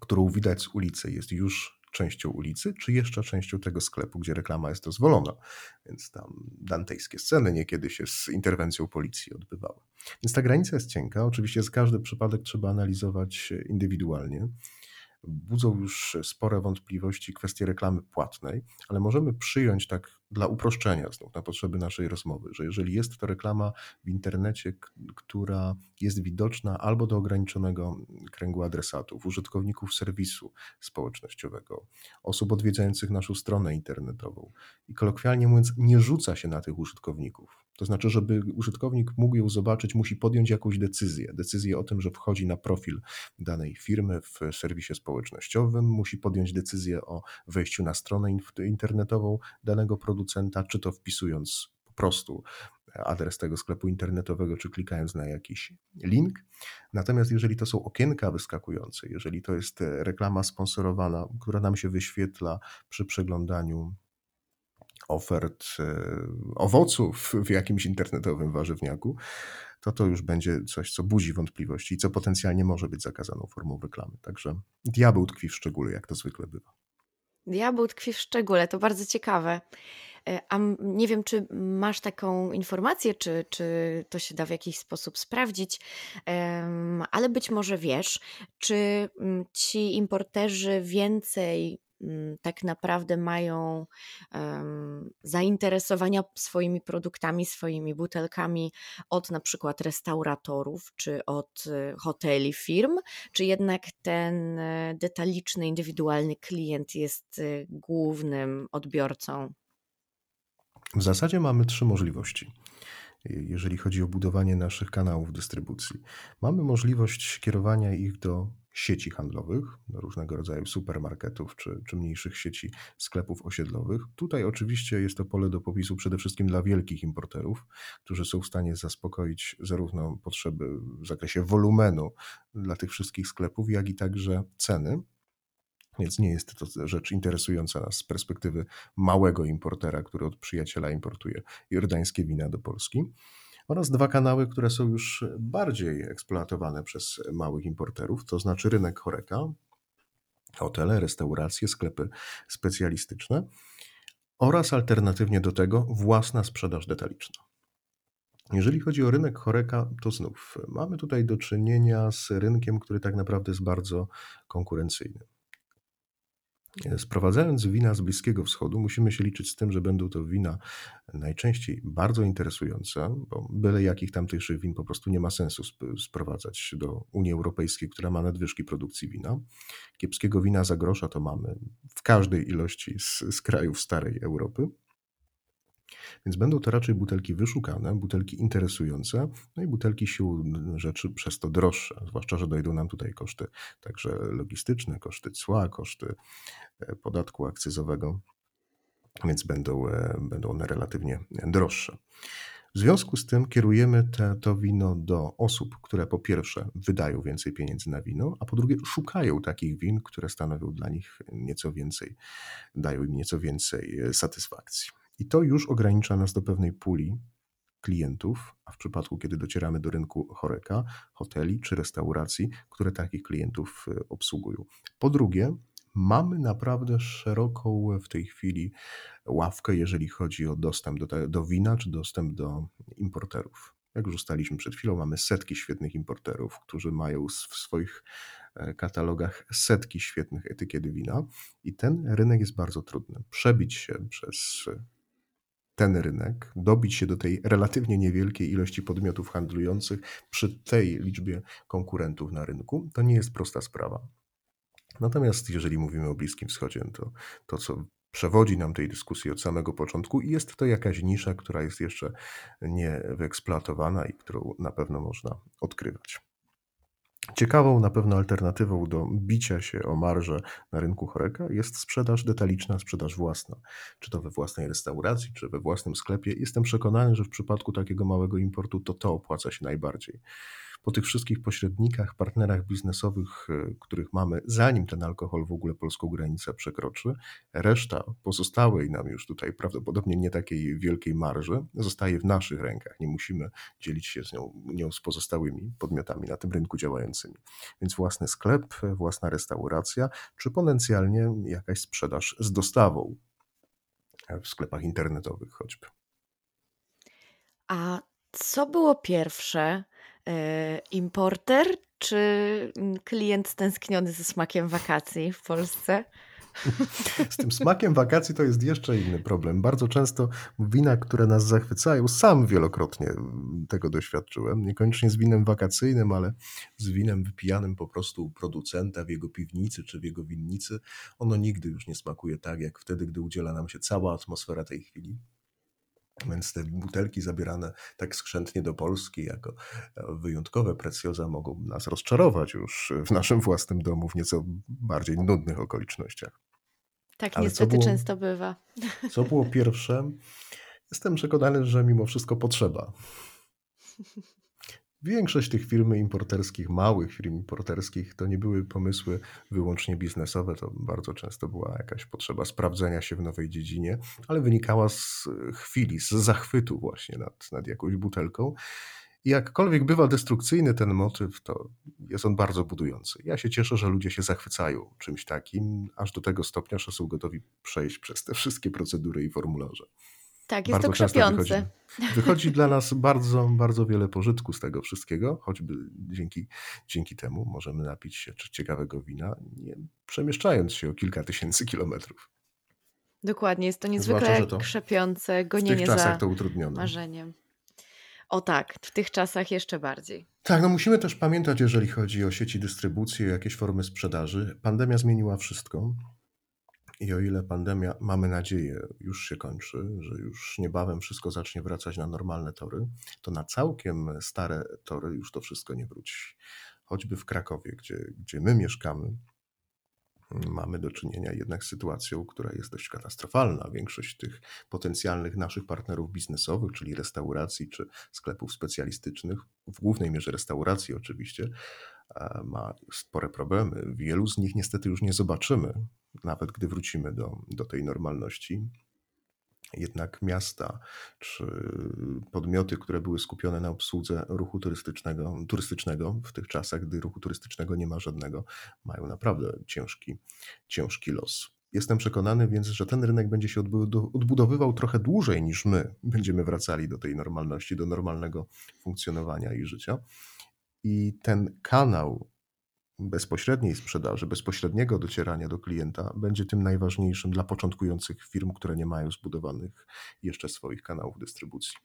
którą widać z ulicy, jest już częścią ulicy, czy jeszcze częścią tego sklepu, gdzie reklama jest dozwolona. Więc tam dantejskie sceny niekiedy się z interwencją policji odbywały. Więc ta granica jest cienka. Oczywiście każdy przypadek trzeba analizować indywidualnie. Budzą już spore wątpliwości kwestie reklamy płatnej, ale możemy przyjąć tak dla uproszczenia znów, na potrzeby naszej rozmowy, że jeżeli jest to reklama w internecie, która jest widoczna albo do ograniczonego kręgu adresatów, użytkowników serwisu społecznościowego, osób odwiedzających naszą stronę internetową i kolokwialnie mówiąc, nie rzuca się na tych użytkowników. To znaczy, żeby użytkownik mógł ją zobaczyć, musi podjąć jakąś decyzję. Decyzję o tym, że wchodzi na profil danej firmy w serwisie społecznościowym, musi podjąć decyzję o wejściu na stronę internetową danego producenta, czy to wpisując po prostu adres tego sklepu internetowego, czy klikając na jakiś link. Natomiast jeżeli to są okienka wyskakujące, jeżeli to jest reklama sponsorowana, która nam się wyświetla przy przeglądaniu ofert e, owoców w jakimś internetowym warzywniaku, to to już będzie coś, co budzi wątpliwości i co potencjalnie może być zakazaną formą reklamy. Także diabeł tkwi w szczególe, jak to zwykle bywa.
Diabeł tkwi w szczególe, to bardzo ciekawe. E, a nie wiem, czy masz taką informację, czy, czy to się da w jakiś sposób sprawdzić, ale być może wiesz, czy ci importerzy więcej tak naprawdę mają um, zainteresowania swoimi produktami, swoimi butelkami od na przykład restauratorów czy od y, hoteli, firm, czy jednak ten y, detaliczny, indywidualny klient jest y, głównym odbiorcą?
W zasadzie mamy trzy możliwości jeżeli chodzi o budowanie naszych kanałów dystrybucji. Mamy możliwość kierowania ich do sieci handlowych, różnego rodzaju supermarketów czy, czy mniejszych sieci sklepów osiedlowych. Tutaj oczywiście jest to pole do popisu przede wszystkim dla wielkich importerów, którzy są w stanie zaspokoić zarówno potrzeby w zakresie wolumenu dla tych wszystkich sklepów, jak i także ceny. Więc nie jest to rzecz interesująca nas z perspektywy małego importera, który od przyjaciela importuje jordańskie wina do Polski oraz dwa kanały, które są już bardziej eksploatowane przez małych importerów, to znaczy rynek choreka, hotele, restauracje, sklepy specjalistyczne oraz alternatywnie do tego własna sprzedaż detaliczna. Jeżeli chodzi o rynek choreka, to znów mamy tutaj do czynienia z rynkiem, który tak naprawdę jest bardzo konkurencyjny. Sprowadzając wina z Bliskiego Wschodu, musimy się liczyć z tym, że będą to wina najczęściej bardzo interesujące, bo byle jakich tamtejszych win po prostu nie ma sensu sprowadzać do Unii Europejskiej, która ma nadwyżki produkcji wina. Kiepskiego wina za grosza to mamy w każdej ilości z, z krajów starej Europy. Więc będą to raczej butelki wyszukane, butelki interesujące, no i butelki sił rzeczy przez to droższe, zwłaszcza, że dojdą nam tutaj koszty także logistyczne, koszty cła, koszty e, podatku akcyzowego, więc będą, e, będą one relatywnie droższe. W związku z tym kierujemy te, to wino do osób, które po pierwsze wydają więcej pieniędzy na wino, a po drugie szukają takich win, które stanowią dla nich nieco więcej, dają im nieco więcej e, satysfakcji. I to już ogranicza nas do pewnej puli klientów, a w przypadku, kiedy docieramy do rynku choreka, hoteli czy restauracji, które takich klientów e, obsługują. Po drugie, mamy naprawdę szeroką w tej chwili ławkę, jeżeli chodzi o dostęp do, do wina czy dostęp do importerów. Jak już ustaliśmy przed chwilą, mamy setki świetnych importerów, którzy mają w swoich e, katalogach setki świetnych etykiet wina, i ten rynek jest bardzo trudny. Przebić się przez ten rynek, dobić się do tej relatywnie niewielkiej ilości podmiotów handlujących przy tej liczbie konkurentów na rynku, to nie jest prosta sprawa. Natomiast jeżeli mówimy o Bliskim Wschodzie, to to, co przewodzi nam tej dyskusji od samego początku i jest to jakaś nisza, która jest jeszcze nie wyeksploatowana i którą na pewno można odkrywać. Ciekawą na pewno alternatywą do bicia się o marżę na rynku choreka jest sprzedaż detaliczna, sprzedaż własna. Czy to we własnej restauracji, czy we własnym sklepie. Jestem przekonany, że w przypadku takiego małego importu to to opłaca się najbardziej po tych wszystkich pośrednikach, partnerach biznesowych, e, których mamy, zanim ten alkohol w ogóle polską granicę przekroczy, reszta pozostałej nam już tutaj prawdopodobnie nie takiej wielkiej marży zostaje w naszych rękach. Nie musimy dzielić się z nią, nią z pozostałymi podmiotami na tym rynku działającymi. Więc własny sklep, własna restauracja, czy potencjalnie jakaś sprzedaż z dostawą w sklepach internetowych choćby.
A co było pierwsze? E, importer czy klient stęskniony ze smakiem wakacji w Polsce?
Z tym smakiem wakacji to jest jeszcze inny problem. Bardzo często wina, które nas zachwycają, sam wielokrotnie tego doświadczyłem. Niekoniecznie z winem wakacyjnym, ale z winem wypijanym po prostu u producenta w jego piwnicy czy w jego winnicy. Ono nigdy już nie smakuje tak, jak wtedy, gdy udziela nam się cała atmosfera tej chwili. Więc te butelki zabierane tak skrzętnie do Polski jako wyjątkowe precjoza mogą nas rozczarować już w naszym własnym domu w nieco bardziej nudnych okolicznościach.
Tak
Ale
niestety
było,
często bywa.
co było pierwsze? Jestem przekonany, że mimo wszystko potrzeba. Większość tych firm importerskich, małych firm importerskich, to nie były pomysły wyłącznie biznesowe, to bardzo często była jakaś potrzeba sprawdzenia się w nowej dziedzinie, ale wynikała z chwili, z zachwytu właśnie nad, nad jakąś butelką. I jakkolwiek bywa destrukcyjny ten motyw, to jest on bardzo budujący. Ja się cieszę, że ludzie się zachwycają czymś takim, aż do tego stopnia, że są gotowi przejść przez te wszystkie procedury i formularze.
Tak, jest to
często wychodzi,
krzepiące.
wychodzi dla nas bardzo, bardzo wiele pożytku z tego wszystkiego, choćby dzięki, dzięki temu możemy napić się ciekawego wina, nie przemieszczając się o kilka tysięcy kilometrów.
Dokładnie, jest to
Zwłaszcza,
niezwykle
że to
krzepiące
w tych
gonienie
czasach
za
to utrudnione.
marzeniem. O tak, w tych czasach jeszcze bardziej.
Tak, no musimy też pamiętać, jeżeli chodzi o sieci dystrybucji, o jakieś formy sprzedaży. Pandemia zmieniła wszystko. I o ile pandemia, mamy nadzieję, już się kończy, że już niebawem wszystko zacznie wracać na normalne tory, to na całkiem stare tory już to wszystko nie wróci. Choćby w Krakowie, gdzie, gdzie my mieszkamy, mamy do czynienia jednak z sytuacją, która jest dość katastrofalna. Większość tych potencjalnych naszych partnerów biznesowych, czyli restauracji czy sklepów specjalistycznych, w głównej mierze restauracji oczywiście, ma spore problemy. Wielu z nich niestety już nie zobaczymy, nawet gdy wrócimy do, do tej normalności. Jednak miasta czy podmioty, które były skupione na obsłudze ruchu turystycznego, turystycznego w tych czasach, gdy ruchu turystycznego nie ma żadnego, mają naprawdę ciężki, ciężki los. Jestem przekonany więc, że ten rynek będzie się odbudowywał trochę dłużej niż my będziemy wracali do tej normalności, do normalnego funkcjonowania i życia. I ten kanał bezpośredniej sprzedaży, bezpośredniego docierania do klienta będzie tym najważniejszym dla początkujących firm, które nie mają zbudowanych jeszcze swoich kanałów dystrybucji.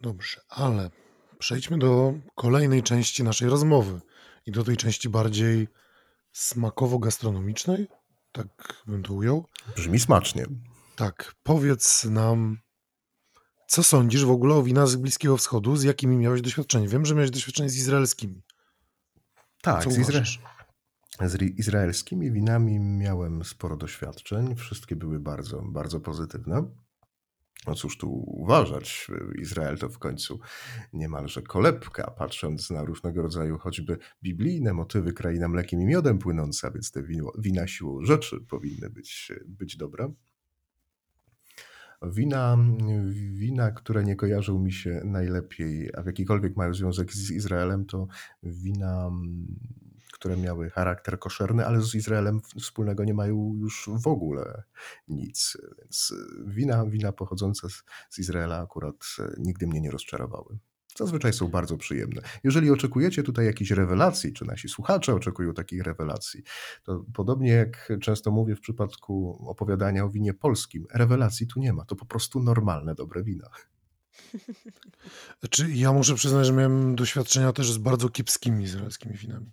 Dobrze, ale przejdźmy do kolejnej części naszej rozmowy i do tej części bardziej smakowo-gastronomicznej, tak bym to ujął.
Brzmi smacznie.
Tak, powiedz nam, co sądzisz w ogóle o winach z Bliskiego Wschodu, z jakimi miałeś doświadczenie? Wiem, że miałeś doświadczenie z izraelskimi.
Tak,
Co
z, izra- z izraelskimi winami miałem sporo doświadczeń. Wszystkie były bardzo, bardzo pozytywne. No cóż tu uważać, Izrael to w końcu niemalże kolebka, patrząc na różnego rodzaju choćby biblijne motywy kraina mlekiem i miodem płynąca, więc te wino, wina siłą rzeczy powinny być, być dobre. Wina, wina, które nie kojarzą mi się najlepiej, a w jakikolwiek mają związek z Izraelem, to wina, które miały charakter koszerny, ale z Izraelem wspólnego nie mają już w ogóle nic. Więc wina, wina pochodzące z, z Izraela akurat nigdy mnie nie rozczarowały. Zazwyczaj są bardzo przyjemne. Jeżeli oczekujecie tutaj jakichś rewelacji, czy nasi słuchacze oczekują takich rewelacji, to podobnie jak często mówię w przypadku opowiadania o winie polskim, rewelacji tu nie ma. To po prostu normalne, dobre wina.
Czy ja muszę przyznać, że miałem doświadczenia też z bardzo kiepskimi izraelskimi winami.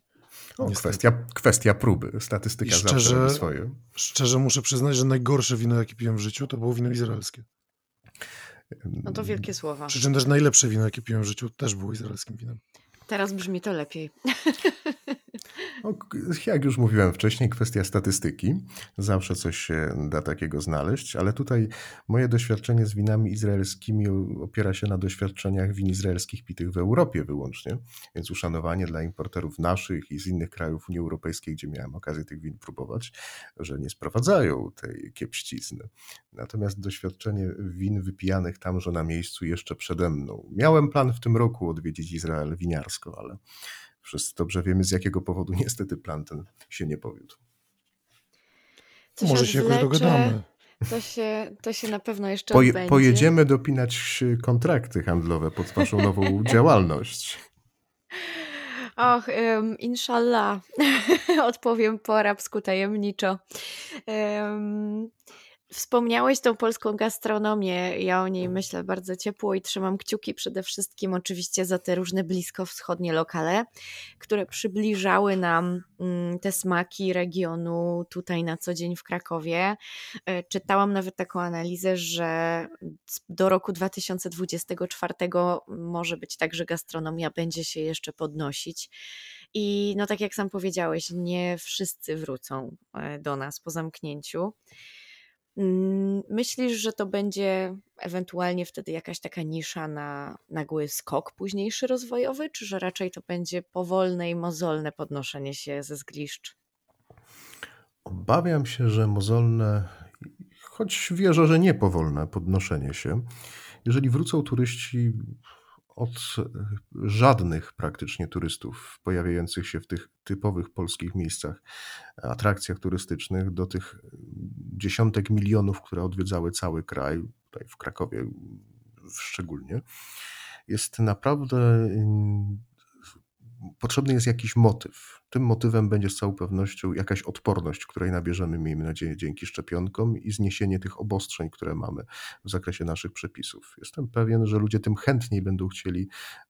O, kwestia, kwestia próby. Statystyka
I
zawsze
szczerze-
robi swoje.
Szczerze muszę przyznać, że najgorsze wino, jakie piłem w życiu, to było wino izraelskie.
No to wielkie słowa.
Przy czym też najlepsze wino, jakie piłem w życiu, też było izraelskim winem.
Teraz brzmi to lepiej.
No, jak już mówiłem wcześniej, kwestia statystyki. Zawsze coś się da takiego znaleźć, ale tutaj moje doświadczenie z winami izraelskimi opiera się na doświadczeniach win izraelskich pitych w Europie wyłącznie, więc uszanowanie dla importerów naszych i z innych krajów Unii Europejskiej, gdzie miałem okazję tych win próbować, że nie sprowadzają tej kiepścizny. Natomiast doświadczenie win wypijanych tamże na miejscu jeszcze przede mną. Miałem plan w tym roku odwiedzić Izrael winiarsko, ale wszyscy dobrze wiemy, z jakiego powodu niestety plan ten się nie powiódł.
Co
Może się jakoś dogadamy.
To się, to się na pewno jeszcze
Poje,
odbędzie.
pojedziemy dopinać kontrakty handlowe pod waszą nową działalność.
Och, um, inshallah. Odpowiem po arabsku tajemniczo. Um, Wspomniałeś tą polską gastronomię. Ja o niej myślę bardzo ciepło i trzymam kciuki przede wszystkim oczywiście za te różne bliskowschodnie lokale, które przybliżały nam mm, te smaki regionu tutaj na co dzień w Krakowie. E, czytałam nawet taką analizę, że do roku 2024 może być tak, że gastronomia będzie się jeszcze podnosić. I no tak jak sam powiedziałeś, nie wszyscy wrócą e, do nas po zamknięciu. Mm, myślisz, że to będzie ewentualnie wtedy jakaś taka nisza na nagły skok późniejszy rozwojowy, czy że raczej to będzie powolne i mozolne podnoszenie się ze zgliszcz?
Obawiam się, że mozolne, choć wierzę, że nie powolne podnoszenie się. Jeżeli wrócą turyści od żadnych praktycznie turystów pojawiających się w tych typowych polskich miejscach, atrakcjach turystycznych, do tych dziesiątek milionów, które odwiedzały cały kraj, tutaj w Krakowie szczególnie, jest naprawdę potrzebny jest jakiś motyw. Tym motywem będzie z całą pewnością jakaś odporność, której nabierzemy, miejmy nadzieję, dzięki szczepionkom i zniesienie tych obostrzeń, które mamy w zakresie naszych przepisów. Jestem pewien, że ludzie tym chętniej będą chcieli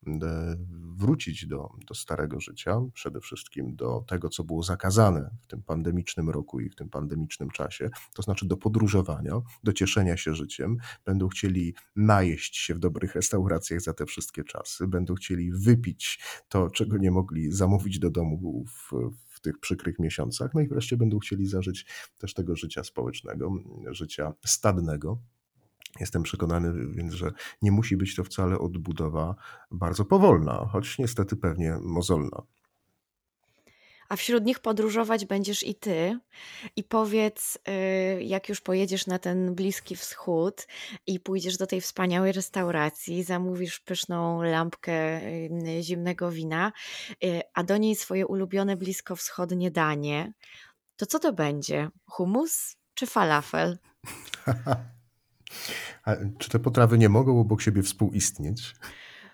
e, wrócić do, do starego życia, przede wszystkim do tego, co było zakazane w tym pandemicznym roku i w tym pandemicznym czasie, to znaczy do podróżowania, do cieszenia się życiem. Będą chcieli najeść się w dobrych restauracjach za te wszystkie czasy, będą chcieli wypić to, czego nie mogli zamówić do domu w, w tych przykrych miesiącach. No i wreszcie będą chcieli zażyć też tego życia społecznego, życia stadnego. Jestem przekonany więc, że nie musi być to wcale odbudowa bardzo powolna, choć niestety pewnie mozolna
a wśród nich podróżować będziesz i ty. I powiedz, y, jak już pojedziesz na ten Bliski Wschód i pójdziesz do tej wspaniałej restauracji, zamówisz pyszną lampkę y, zimnego wina, y, a do niej swoje ulubione bliskowschodnie danie, to co to będzie? Humus czy falafel?
Czy te potrawy nie mogą obok siebie współistnieć?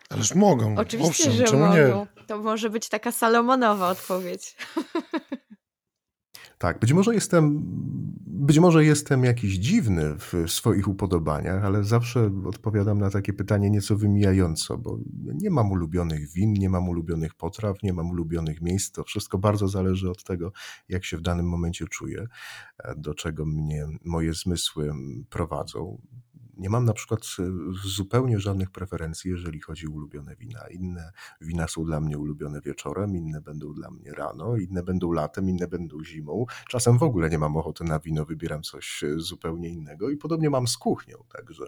Ależ mogą.
Oczywiście,
Owszem,
że
czemu
mogą.
nie?
To może być taka salomonowa odpowiedź.
Tak, być może jestem, być może jestem jakiś dziwny w swoich upodobaniach, ale zawsze odpowiadam na takie pytanie nieco wymijająco, bo nie mam ulubionych win, nie mam ulubionych potraw, nie mam ulubionych miejsc. To wszystko bardzo zależy od tego, jak się w danym momencie czuję, do czego mnie moje zmysły prowadzą nie mam na przykład e, zupełnie żadnych preferencji, jeżeli chodzi o ulubione wina. Inne wina są dla mnie ulubione wieczorem, inne będą dla mnie rano, inne będą latem, inne będą zimą. Czasem w ogóle nie mam ochoty na wino, wybieram coś e, zupełnie innego i podobnie mam z kuchnią, także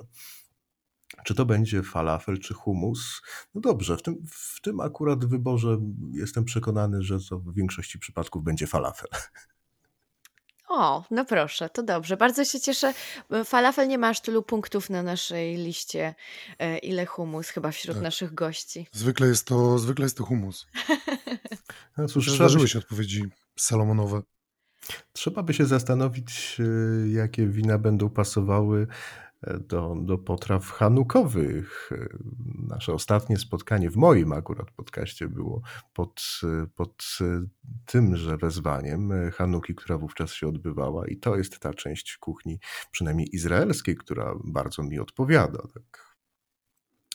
czy to będzie falafel, czy humus? No dobrze, w tym, w tym akurat wyborze jestem przekonany, że to w większości przypadków będzie falafel.
O, no proszę, to dobrze. Bardzo się cieszę. Falafel nie ma aż tylu punktów na naszej liście, e, ile humus chyba wśród
Tak.
naszych gości.
Zwykle jest to, zwykle jest to humus.
No cóż, trzeba,
Zdarzyły się odpowiedzi salomonowe.
trzeba by się zastanowić, e, jakie wina będą pasowały do, do potraw hanukowych. Nasze ostatnie spotkanie w moim akurat podcaście było pod, pod tymże wezwaniem Hanuki, która wówczas się odbywała i to jest ta część kuchni, przynajmniej izraelskiej, która bardzo mi odpowiada. Tak.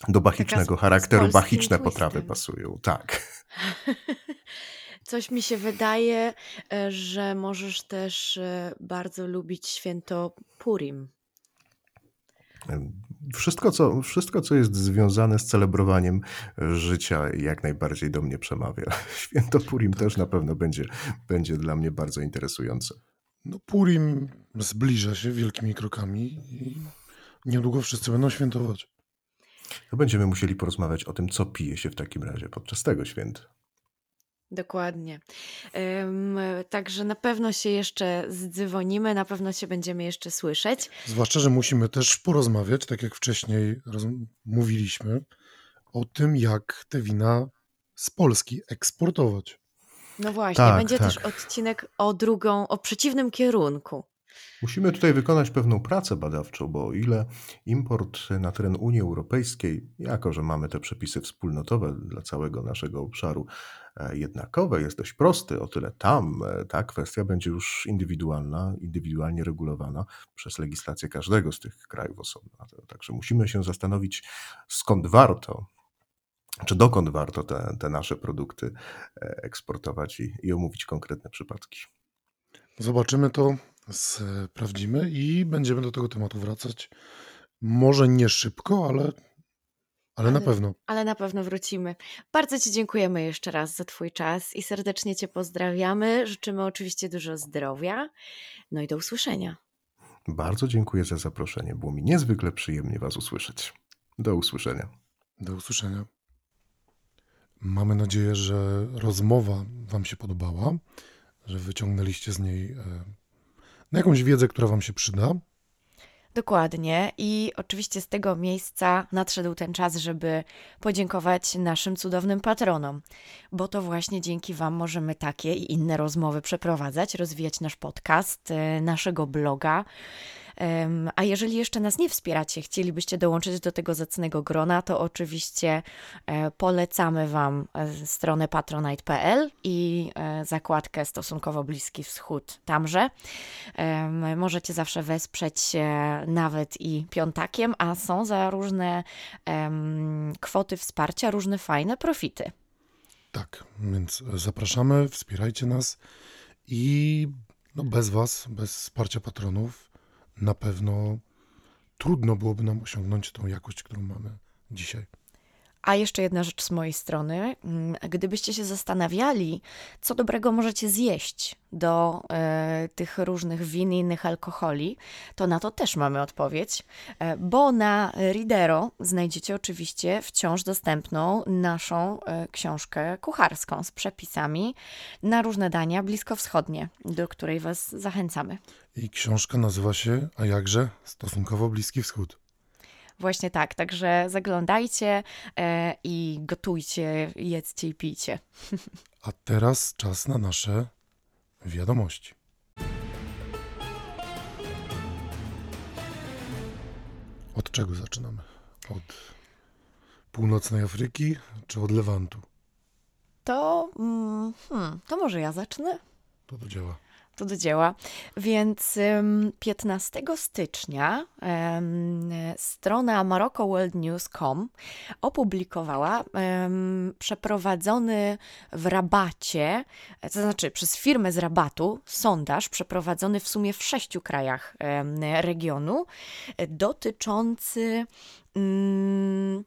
Do bachicznego z, charakteru z bachiczne twistem. potrawy pasują, tak.
Coś mi się wydaje, e, że możesz też e, bardzo lubić święto Purim.
Wszystko co, wszystko, co jest związane z celebrowaniem życia, jak najbardziej do mnie przemawia. Święto Purim też na pewno będzie, będzie dla mnie bardzo interesujące.
No, Purim zbliża się wielkimi krokami i niedługo wszyscy będą świętować.
To będziemy musieli porozmawiać o tym, co pije się w takim razie podczas tego święta.
Dokładnie. Także na pewno się jeszcze zdzwonimy, na pewno się będziemy jeszcze słyszeć.
Zwłaszcza, że musimy też porozmawiać, tak jak wcześniej mówiliśmy, o tym, jak te wina z Polski eksportować.
No właśnie, tak, będzie tak. też odcinek o drugą, o przeciwnym kierunku.
Musimy tutaj wykonać pewną pracę badawczą, bo o ile import na teren Unii Europejskiej, jako że mamy te przepisy wspólnotowe dla całego naszego obszaru, jednakowe, jest dość prosty, o tyle tam e, ta kwestia będzie już indywidualna, indywidualnie regulowana przez legislację każdego z tych krajów osobno. Także musimy się zastanowić, skąd warto czy dokąd warto te, te nasze produkty e, eksportować i, i omówić konkretne przypadki.
Zobaczymy to, sprawdzimy i będziemy do tego tematu wracać. Może nie szybko, ale, ale na pewno.
ale na pewno wrócimy. Bardzo Ci dziękujemy jeszcze raz za Twój czas i serdecznie Cię pozdrawiamy. Życzymy oczywiście dużo zdrowia. No i do usłyszenia.
Bardzo dziękuję za zaproszenie. Było mi niezwykle przyjemnie Was usłyszeć. Do usłyszenia.
Do usłyszenia. Mamy nadzieję, że rozmowa Wam się podobała, że wyciągnęliście z niej e, jakąś wiedzę, która Wam się przyda.
Dokładnie. I oczywiście z tego miejsca nadszedł ten czas, żeby podziękować naszym cudownym patronom, bo to właśnie dzięki Wam możemy takie i inne rozmowy przeprowadzać, rozwijać nasz podcast, e, naszego bloga. A jeżeli jeszcze nas nie wspieracie, chcielibyście dołączyć do tego zacnego grona, to oczywiście e, polecamy Wam e, stronę patronite.pl i e, zakładkę Stosunkowo Bliski Wschód tamże. Możecie zawsze wesprzeć się nawet i piątakiem, a są za różne kwoty wsparcia różne fajne profity.
Tak, więc zapraszamy, wspierajcie nas i no bez Was, bez wsparcia patronów, na pewno trudno byłoby nam osiągnąć tą jakość, którą mamy dzisiaj.
A jeszcze jedna rzecz z mojej strony. Mm, Gdybyście się zastanawiali, co dobrego możecie zjeść do e, tych różnych win i innych alkoholi, to na to też mamy odpowiedź, e, bo na Ridero znajdziecie oczywiście wciąż dostępną naszą e, książkę kucharską z przepisami na różne dania bliskowschodnie, do której Was zachęcamy.
I książka nazywa się, a jakże, Stosunkowo Bliski Wschód.
Właśnie tak, także zaglądajcie e, i gotujcie, jedzcie i pijcie.
A teraz czas na nasze wiadomości. Od czego zaczynamy? Od północnej Afryki czy od Lewantu?
To, mm, hmm, to może ja zacznę?
To to działa.
To do dzieła. Więc ym, 15 stycznia ym, strona moroccoworldnews.com opublikowała ym, przeprowadzony w rabacie, to znaczy przez firmę z rabatu, sondaż przeprowadzony w sumie w sześciu krajach ym, regionu, dotyczący ym,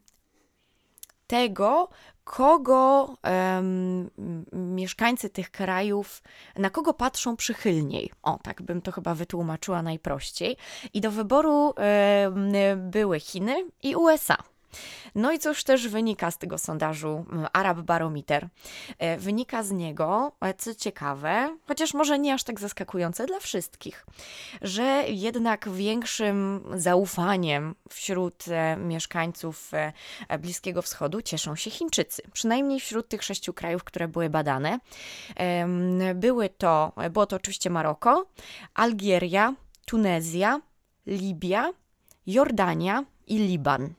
tego, kogo em, m- mieszkańcy tych krajów, na kogo patrzą przychylniej. O, tak bym to chyba wytłumaczyła najprościej. I do wyboru em, były Chiny i USA. No i cóż też wynika z tego sondażu m, Arab Barometer? E, Wynika z niego, e, co ciekawe, chociaż może nie aż tak zaskakujące dla wszystkich, że jednak większym zaufaniem wśród e, mieszkańców Bliskiego Wschodu cieszą się Chińczycy. Przynajmniej wśród tych sześciu krajów, które były badane. Były to, było to oczywiście Maroko, Algieria, Tunezja, Libia, Jordania i Liban.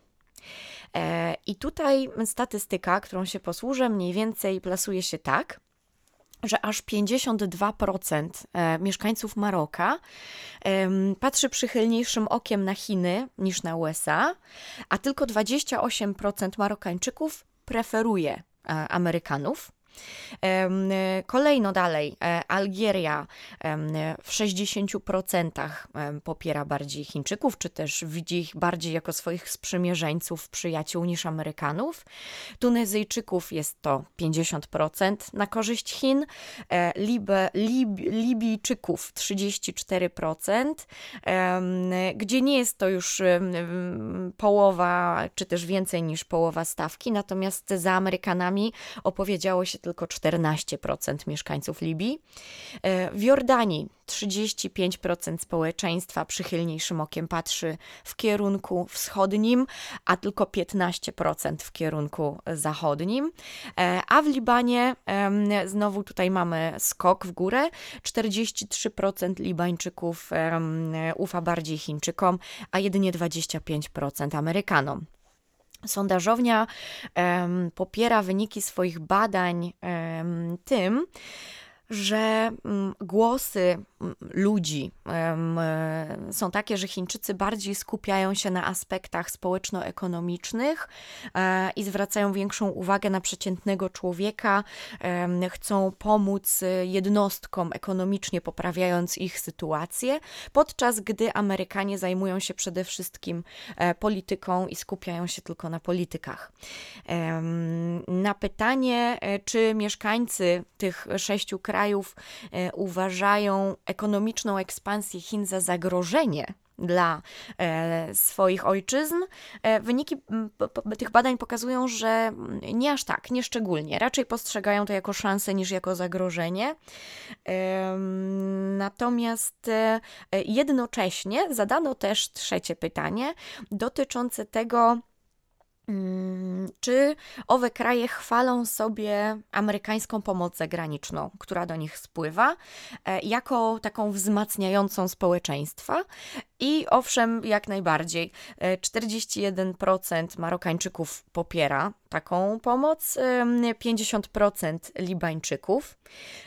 E, I tutaj statystyka, którą się posłużę, mniej więcej plasuje się tak, że aż 52% e, mieszkańców Maroka patrzy przychylniejszym okiem na Chiny niż na USA, a tylko 28% Marokańczyków preferuje e, Amerykanów. E, Kolejno dalej, e, Algieria e, w 60% em, popiera bardziej Chińczyków, czy też widzi ich bardziej jako swoich sprzymierzeńców, przyjaciół niż Amerykanów. Tunezyjczyków jest to 50% na korzyść Chin, Libe, Lib, Libijczyków 34%, em, gdzie nie jest to już połowa, czy też więcej niż połowa stawki, natomiast za Amerykanami opowiedziało się tylko 14% mieszkańców Libii. E, w Jordanii 35% społeczeństwa przychylniejszym okiem patrzy w kierunku wschodnim, a tylko 15% w kierunku zachodnim. E, a w Libanie znowu tutaj mamy skok w górę. 43% Libańczyków ufa bardziej Chińczykom, a jedynie 25% Amerykanom. Sondażownia popiera wyniki swoich badań tym, że mm, głosy mm, ludzi e, są takie, że Chińczycy bardziej skupiają się na aspektach społeczno-ekonomicznych e, i zwracają większą uwagę na przeciętnego człowieka, chcą pomóc jednostkom ekonomicznie poprawiając ich sytuację, podczas gdy Amerykanie zajmują się przede wszystkim e, polityką i skupiają się tylko na politykach. Na pytanie, czy mieszkańcy tych sześciu krajów krajów e, uważają ekonomiczną ekspansję Chin za zagrożenie dla e, swoich ojczyzn. E, wyniki tych badań pokazują, że nie aż tak, nie szczególnie. Raczej postrzegają to jako szansę niż jako zagrożenie. Natomiast jednocześnie zadano też trzecie pytanie dotyczące tego, czy owe kraje chwalą sobie amerykańską pomoc zagraniczną, która do nich spływa, e, jako taką wzmacniającą społeczeństwa? I owszem, jak najbardziej. 41% e, Marokańczyków popiera taką pomoc, 50% Libańczyków,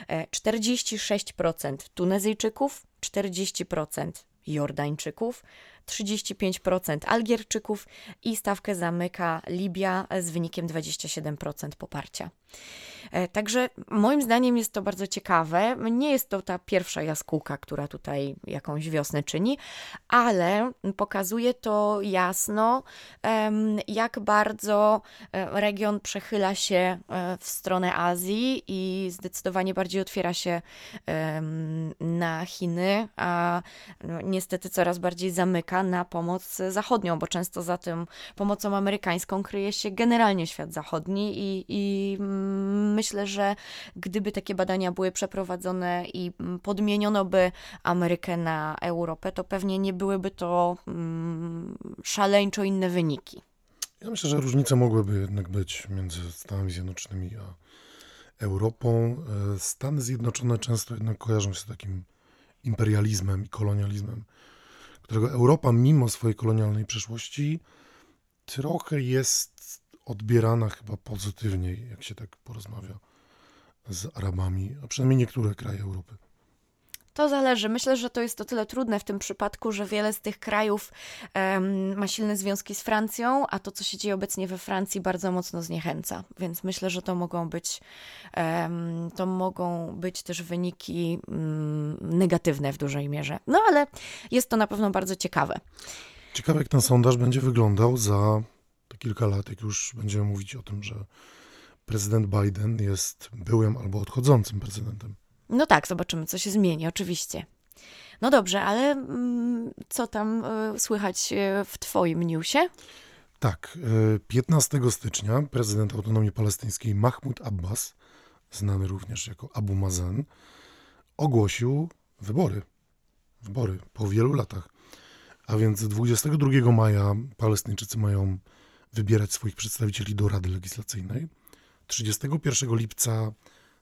46% e, Tunezyjczyków, 40% Jordańczyków, 35% Algierczyków i stawkę zamyka Libia z wynikiem 27% poparcia. E, także moim zdaniem jest to bardzo ciekawe. Nie jest to ta pierwsza jaskółka, która tutaj jakąś wiosnę czyni, ale pokazuje to jasno, jak bardzo e, region przechyla się e, w stronę Azji i zdecydowanie bardziej otwiera się na Chiny, a no, niestety coraz bardziej zamyka na pomoc zachodnią, bo często za tym pomocą amerykańską kryje się generalnie świat zachodni i, i myślę, że gdyby takie badania były przeprowadzone i podmieniono by Amerykę na Europę, to pewnie nie byłyby to mm, szaleńczo inne wyniki.
Ja myślę, że różnice mogłyby jednak być między Stanami Zjednoczonymi a Europą. E, Stany Zjednoczone często jednak kojarzą się z takim imperializmem i kolonializmem, którego Europa, mimo swojej kolonialnej przeszłości, trochę jest odbierana chyba pozytywniej, jak się tak porozmawia z Arabami, a przynajmniej niektóre kraje Europy.
To zależy. Myślę, że to jest o tyle trudne w tym przypadku, że wiele z tych krajów um, ma silne związki z Francją, a to, co się dzieje obecnie we Francji, bardzo mocno zniechęca. Więc myślę, że to mogą być, um, to mogą być też wyniki um, negatywne w dużej mierze. No ale jest to na pewno bardzo ciekawe.
Ciekawe, jak ten sondaż będzie wyglądał za kilka lat, jak już będziemy mówić o tym, że prezydent Biden jest byłym albo odchodzącym prezydentem.
No tak, zobaczymy, co się zmieni, oczywiście. No dobrze, ale mm, co tam y, słychać e, w Twoim newsie?
Tak, 15 e, stycznia prezydent autonomii palestyńskiej Mahmoud Abbas, znany również jako Abu Mazen, ogłosił wybory. Wybory po wielu latach. A więc 22 maja Palestyńczycy mają wybierać swoich przedstawicieli do Rady Legislacyjnej, 31 lipca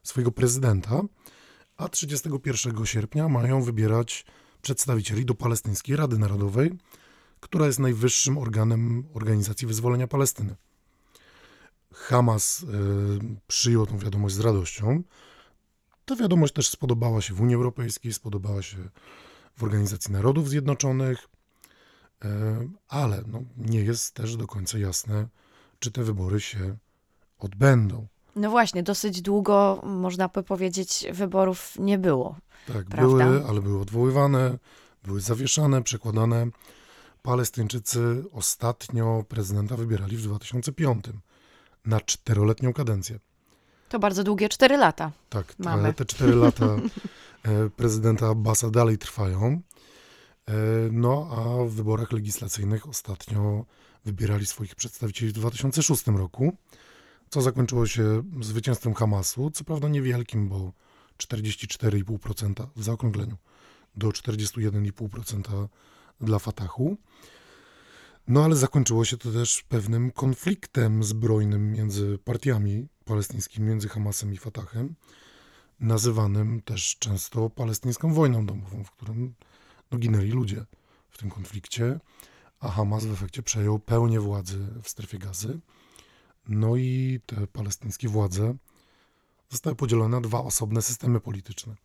swojego prezydenta, a 31 sierpnia mają wybierać przedstawicieli do Palestyńskiej Rady Narodowej, która jest najwyższym organem Organizacji Wyzwolenia Palestyny. Hamas y, przyjął tą wiadomość z radością. Ta wiadomość też spodobała się w Unii Europejskiej, spodobała się w Organizacji Narodów Zjednoczonych, y, ale no, nie jest też do końca jasne, czy te wybory się odbędą.
No właśnie, dosyć długo, można by powiedzieć, wyborów nie było.
Tak, prawda? były, ale były odwoływane, były zawieszane, przekładane. Palestyńczycy ostatnio prezydenta wybierali w 2005 na czteroletnią kadencję.
To bardzo długie cztery lata.
Tak, Mamy. te cztery lata e, prezydenta Abbasa dalej trwają. E, no a w wyborach legislacyjnych ostatnio wybierali swoich przedstawicieli w 2006 roku. Co zakończyło się zwycięstwem Hamasu, co prawda niewielkim, bo 44,5% w zaokrągleniu do 41,5% dla Fatahu. No ale zakończyło się to też pewnym konfliktem zbrojnym między partiami palestyńskimi, między Hamasem i Fatahem, nazywanym też często palestyńską wojną domową, w którym no, ginęli ludzie w tym konflikcie, a Hamas w efekcie przejął pełnię władzy w strefie gazy. No i te palestyńskie władze zostały podzielone na dwa osobne systemy polityczne.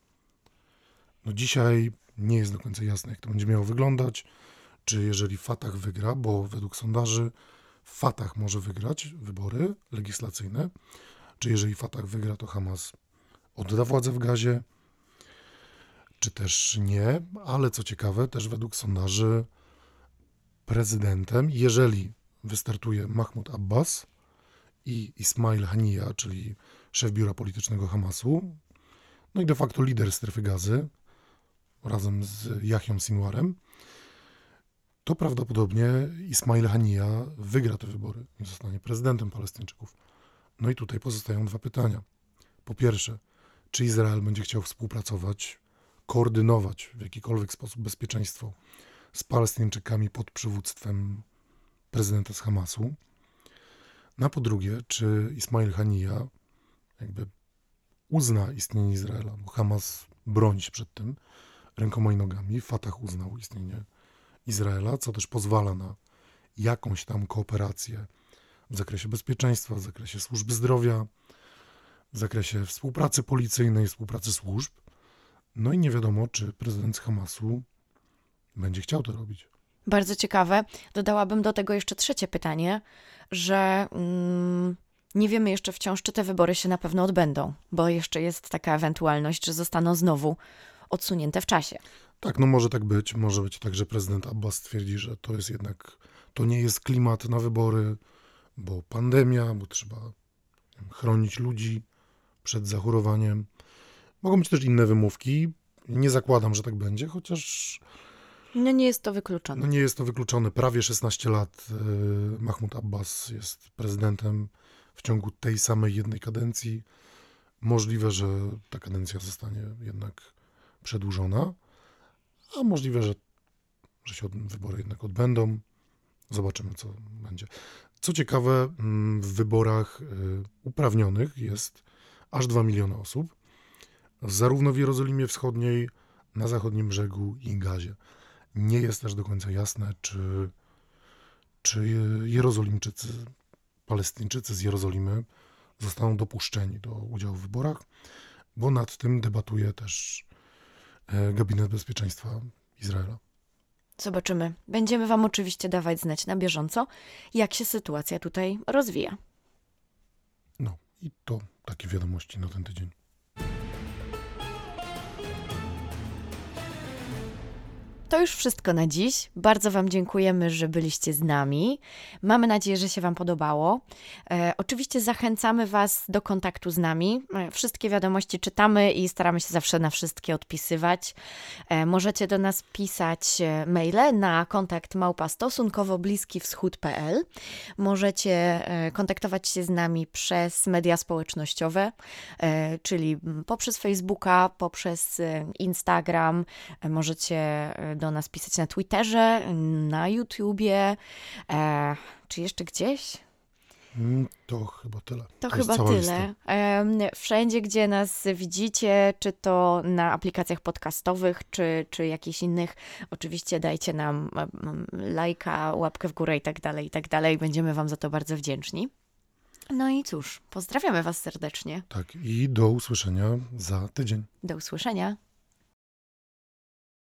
No dzisiaj nie jest do końca jasne, jak to będzie miało wyglądać. Czy jeżeli Fatah wygra, bo według sondaży Fatah może wygrać wybory legislacyjne, czy jeżeli Fatah wygra, to Hamas odda władzę w gazie, czy też nie, ale co ciekawe, też według sondaży prezydentem, jeżeli wystartuje Mahmoud Abbas i Ismail Haniya, czyli szef biura politycznego Hamasu, no i de facto lider strefy gazy, razem z Yahyą Sinwarem, to prawdopodobnie Ismail Haniya wygra te wybory i zostanie prezydentem Palestyńczyków. No i tutaj pozostają dwa pytania. Po pierwsze, czy Izrael będzie chciał współpracować, koordynować w jakikolwiek sposób bezpieczeństwo z Palestyńczykami pod przywództwem prezydenta z Hamasu? No a po drugie, czy Ismail Haniya jakby uzna istnienie Izraela, bo Hamas broni się przed tym rękoma i nogami, Fatah uznał istnienie Izraela, co też pozwala na jakąś tam kooperację w zakresie bezpieczeństwa, w zakresie służby zdrowia, w zakresie współpracy policyjnej, współpracy służb. No i nie wiadomo, czy prezydent Hamasu będzie chciał to robić.
Bardzo ciekawe. Dodałabym do tego jeszcze trzecie pytanie, że mm, nie wiemy jeszcze wciąż, czy te wybory się na pewno odbędą, bo jeszcze jest taka ewentualność, że zostaną znowu odsunięte w czasie.
Tak, no może tak być. Może być tak, że prezydent Abbas stwierdzi, że to jest jednak, to nie jest klimat na wybory, bo pandemia, bo trzeba chronić ludzi przed zachorowaniem. Mogą być też inne wymówki. Nie zakładam, że tak będzie, chociaż
No nie jest to wykluczone.
no nie jest to wykluczone. Prawie 16 lat y, Mahmoud Abbas jest prezydentem w ciągu tej samej jednej kadencji. Możliwe, że ta kadencja zostanie jednak przedłużona, a możliwe, że, że się wybory jednak odbędą. Zobaczymy, co będzie. Co ciekawe, mm, w wyborach y, uprawnionych jest aż 2 miliony osób, zarówno w Jerozolimie Wschodniej, na zachodnim brzegu i Gazie. Nie jest też do końca jasne, czy, czy Jerozolimczycy, Palestyńczycy z Jerozolimy zostaną dopuszczeni do udziału w wyborach, bo nad tym debatuje też e, Gabinet Bezpieczeństwa Izraela.
Zobaczymy. Będziemy Wam oczywiście dawać znać na bieżąco, jak się sytuacja tutaj rozwija.
No i to takie wiadomości na ten tydzień.
To już wszystko na dziś. Bardzo Wam dziękujemy, że byliście z nami. Mamy nadzieję, że się Wam podobało. E, oczywiście zachęcamy Was do kontaktu z nami. E, wszystkie wiadomości czytamy i staramy się zawsze na wszystkie odpisywać. E, możecie do nas pisać e, maile na kontakt małpa stosunkowo bliski wschód.pl. Możecie e, kontaktować się z nami przez media społecznościowe, e, czyli poprzez Facebooka, poprzez Instagram. Możecie do nas pisać na Twitterze, na YouTubie, e, czy jeszcze gdzieś?
Mm, To chyba tyle.
To,
jest
chyba tyle.
lista.
Wszędzie, gdzie nas widzicie, czy to na aplikacjach podcastowych, czy, czy jakichś innych, oczywiście dajcie nam lajka, łapkę w górę i tak dalej, i tak dalej. Będziemy Wam za to bardzo wdzięczni. No i cóż, pozdrawiamy Was serdecznie.
Tak, i do usłyszenia za tydzień.
Do usłyszenia.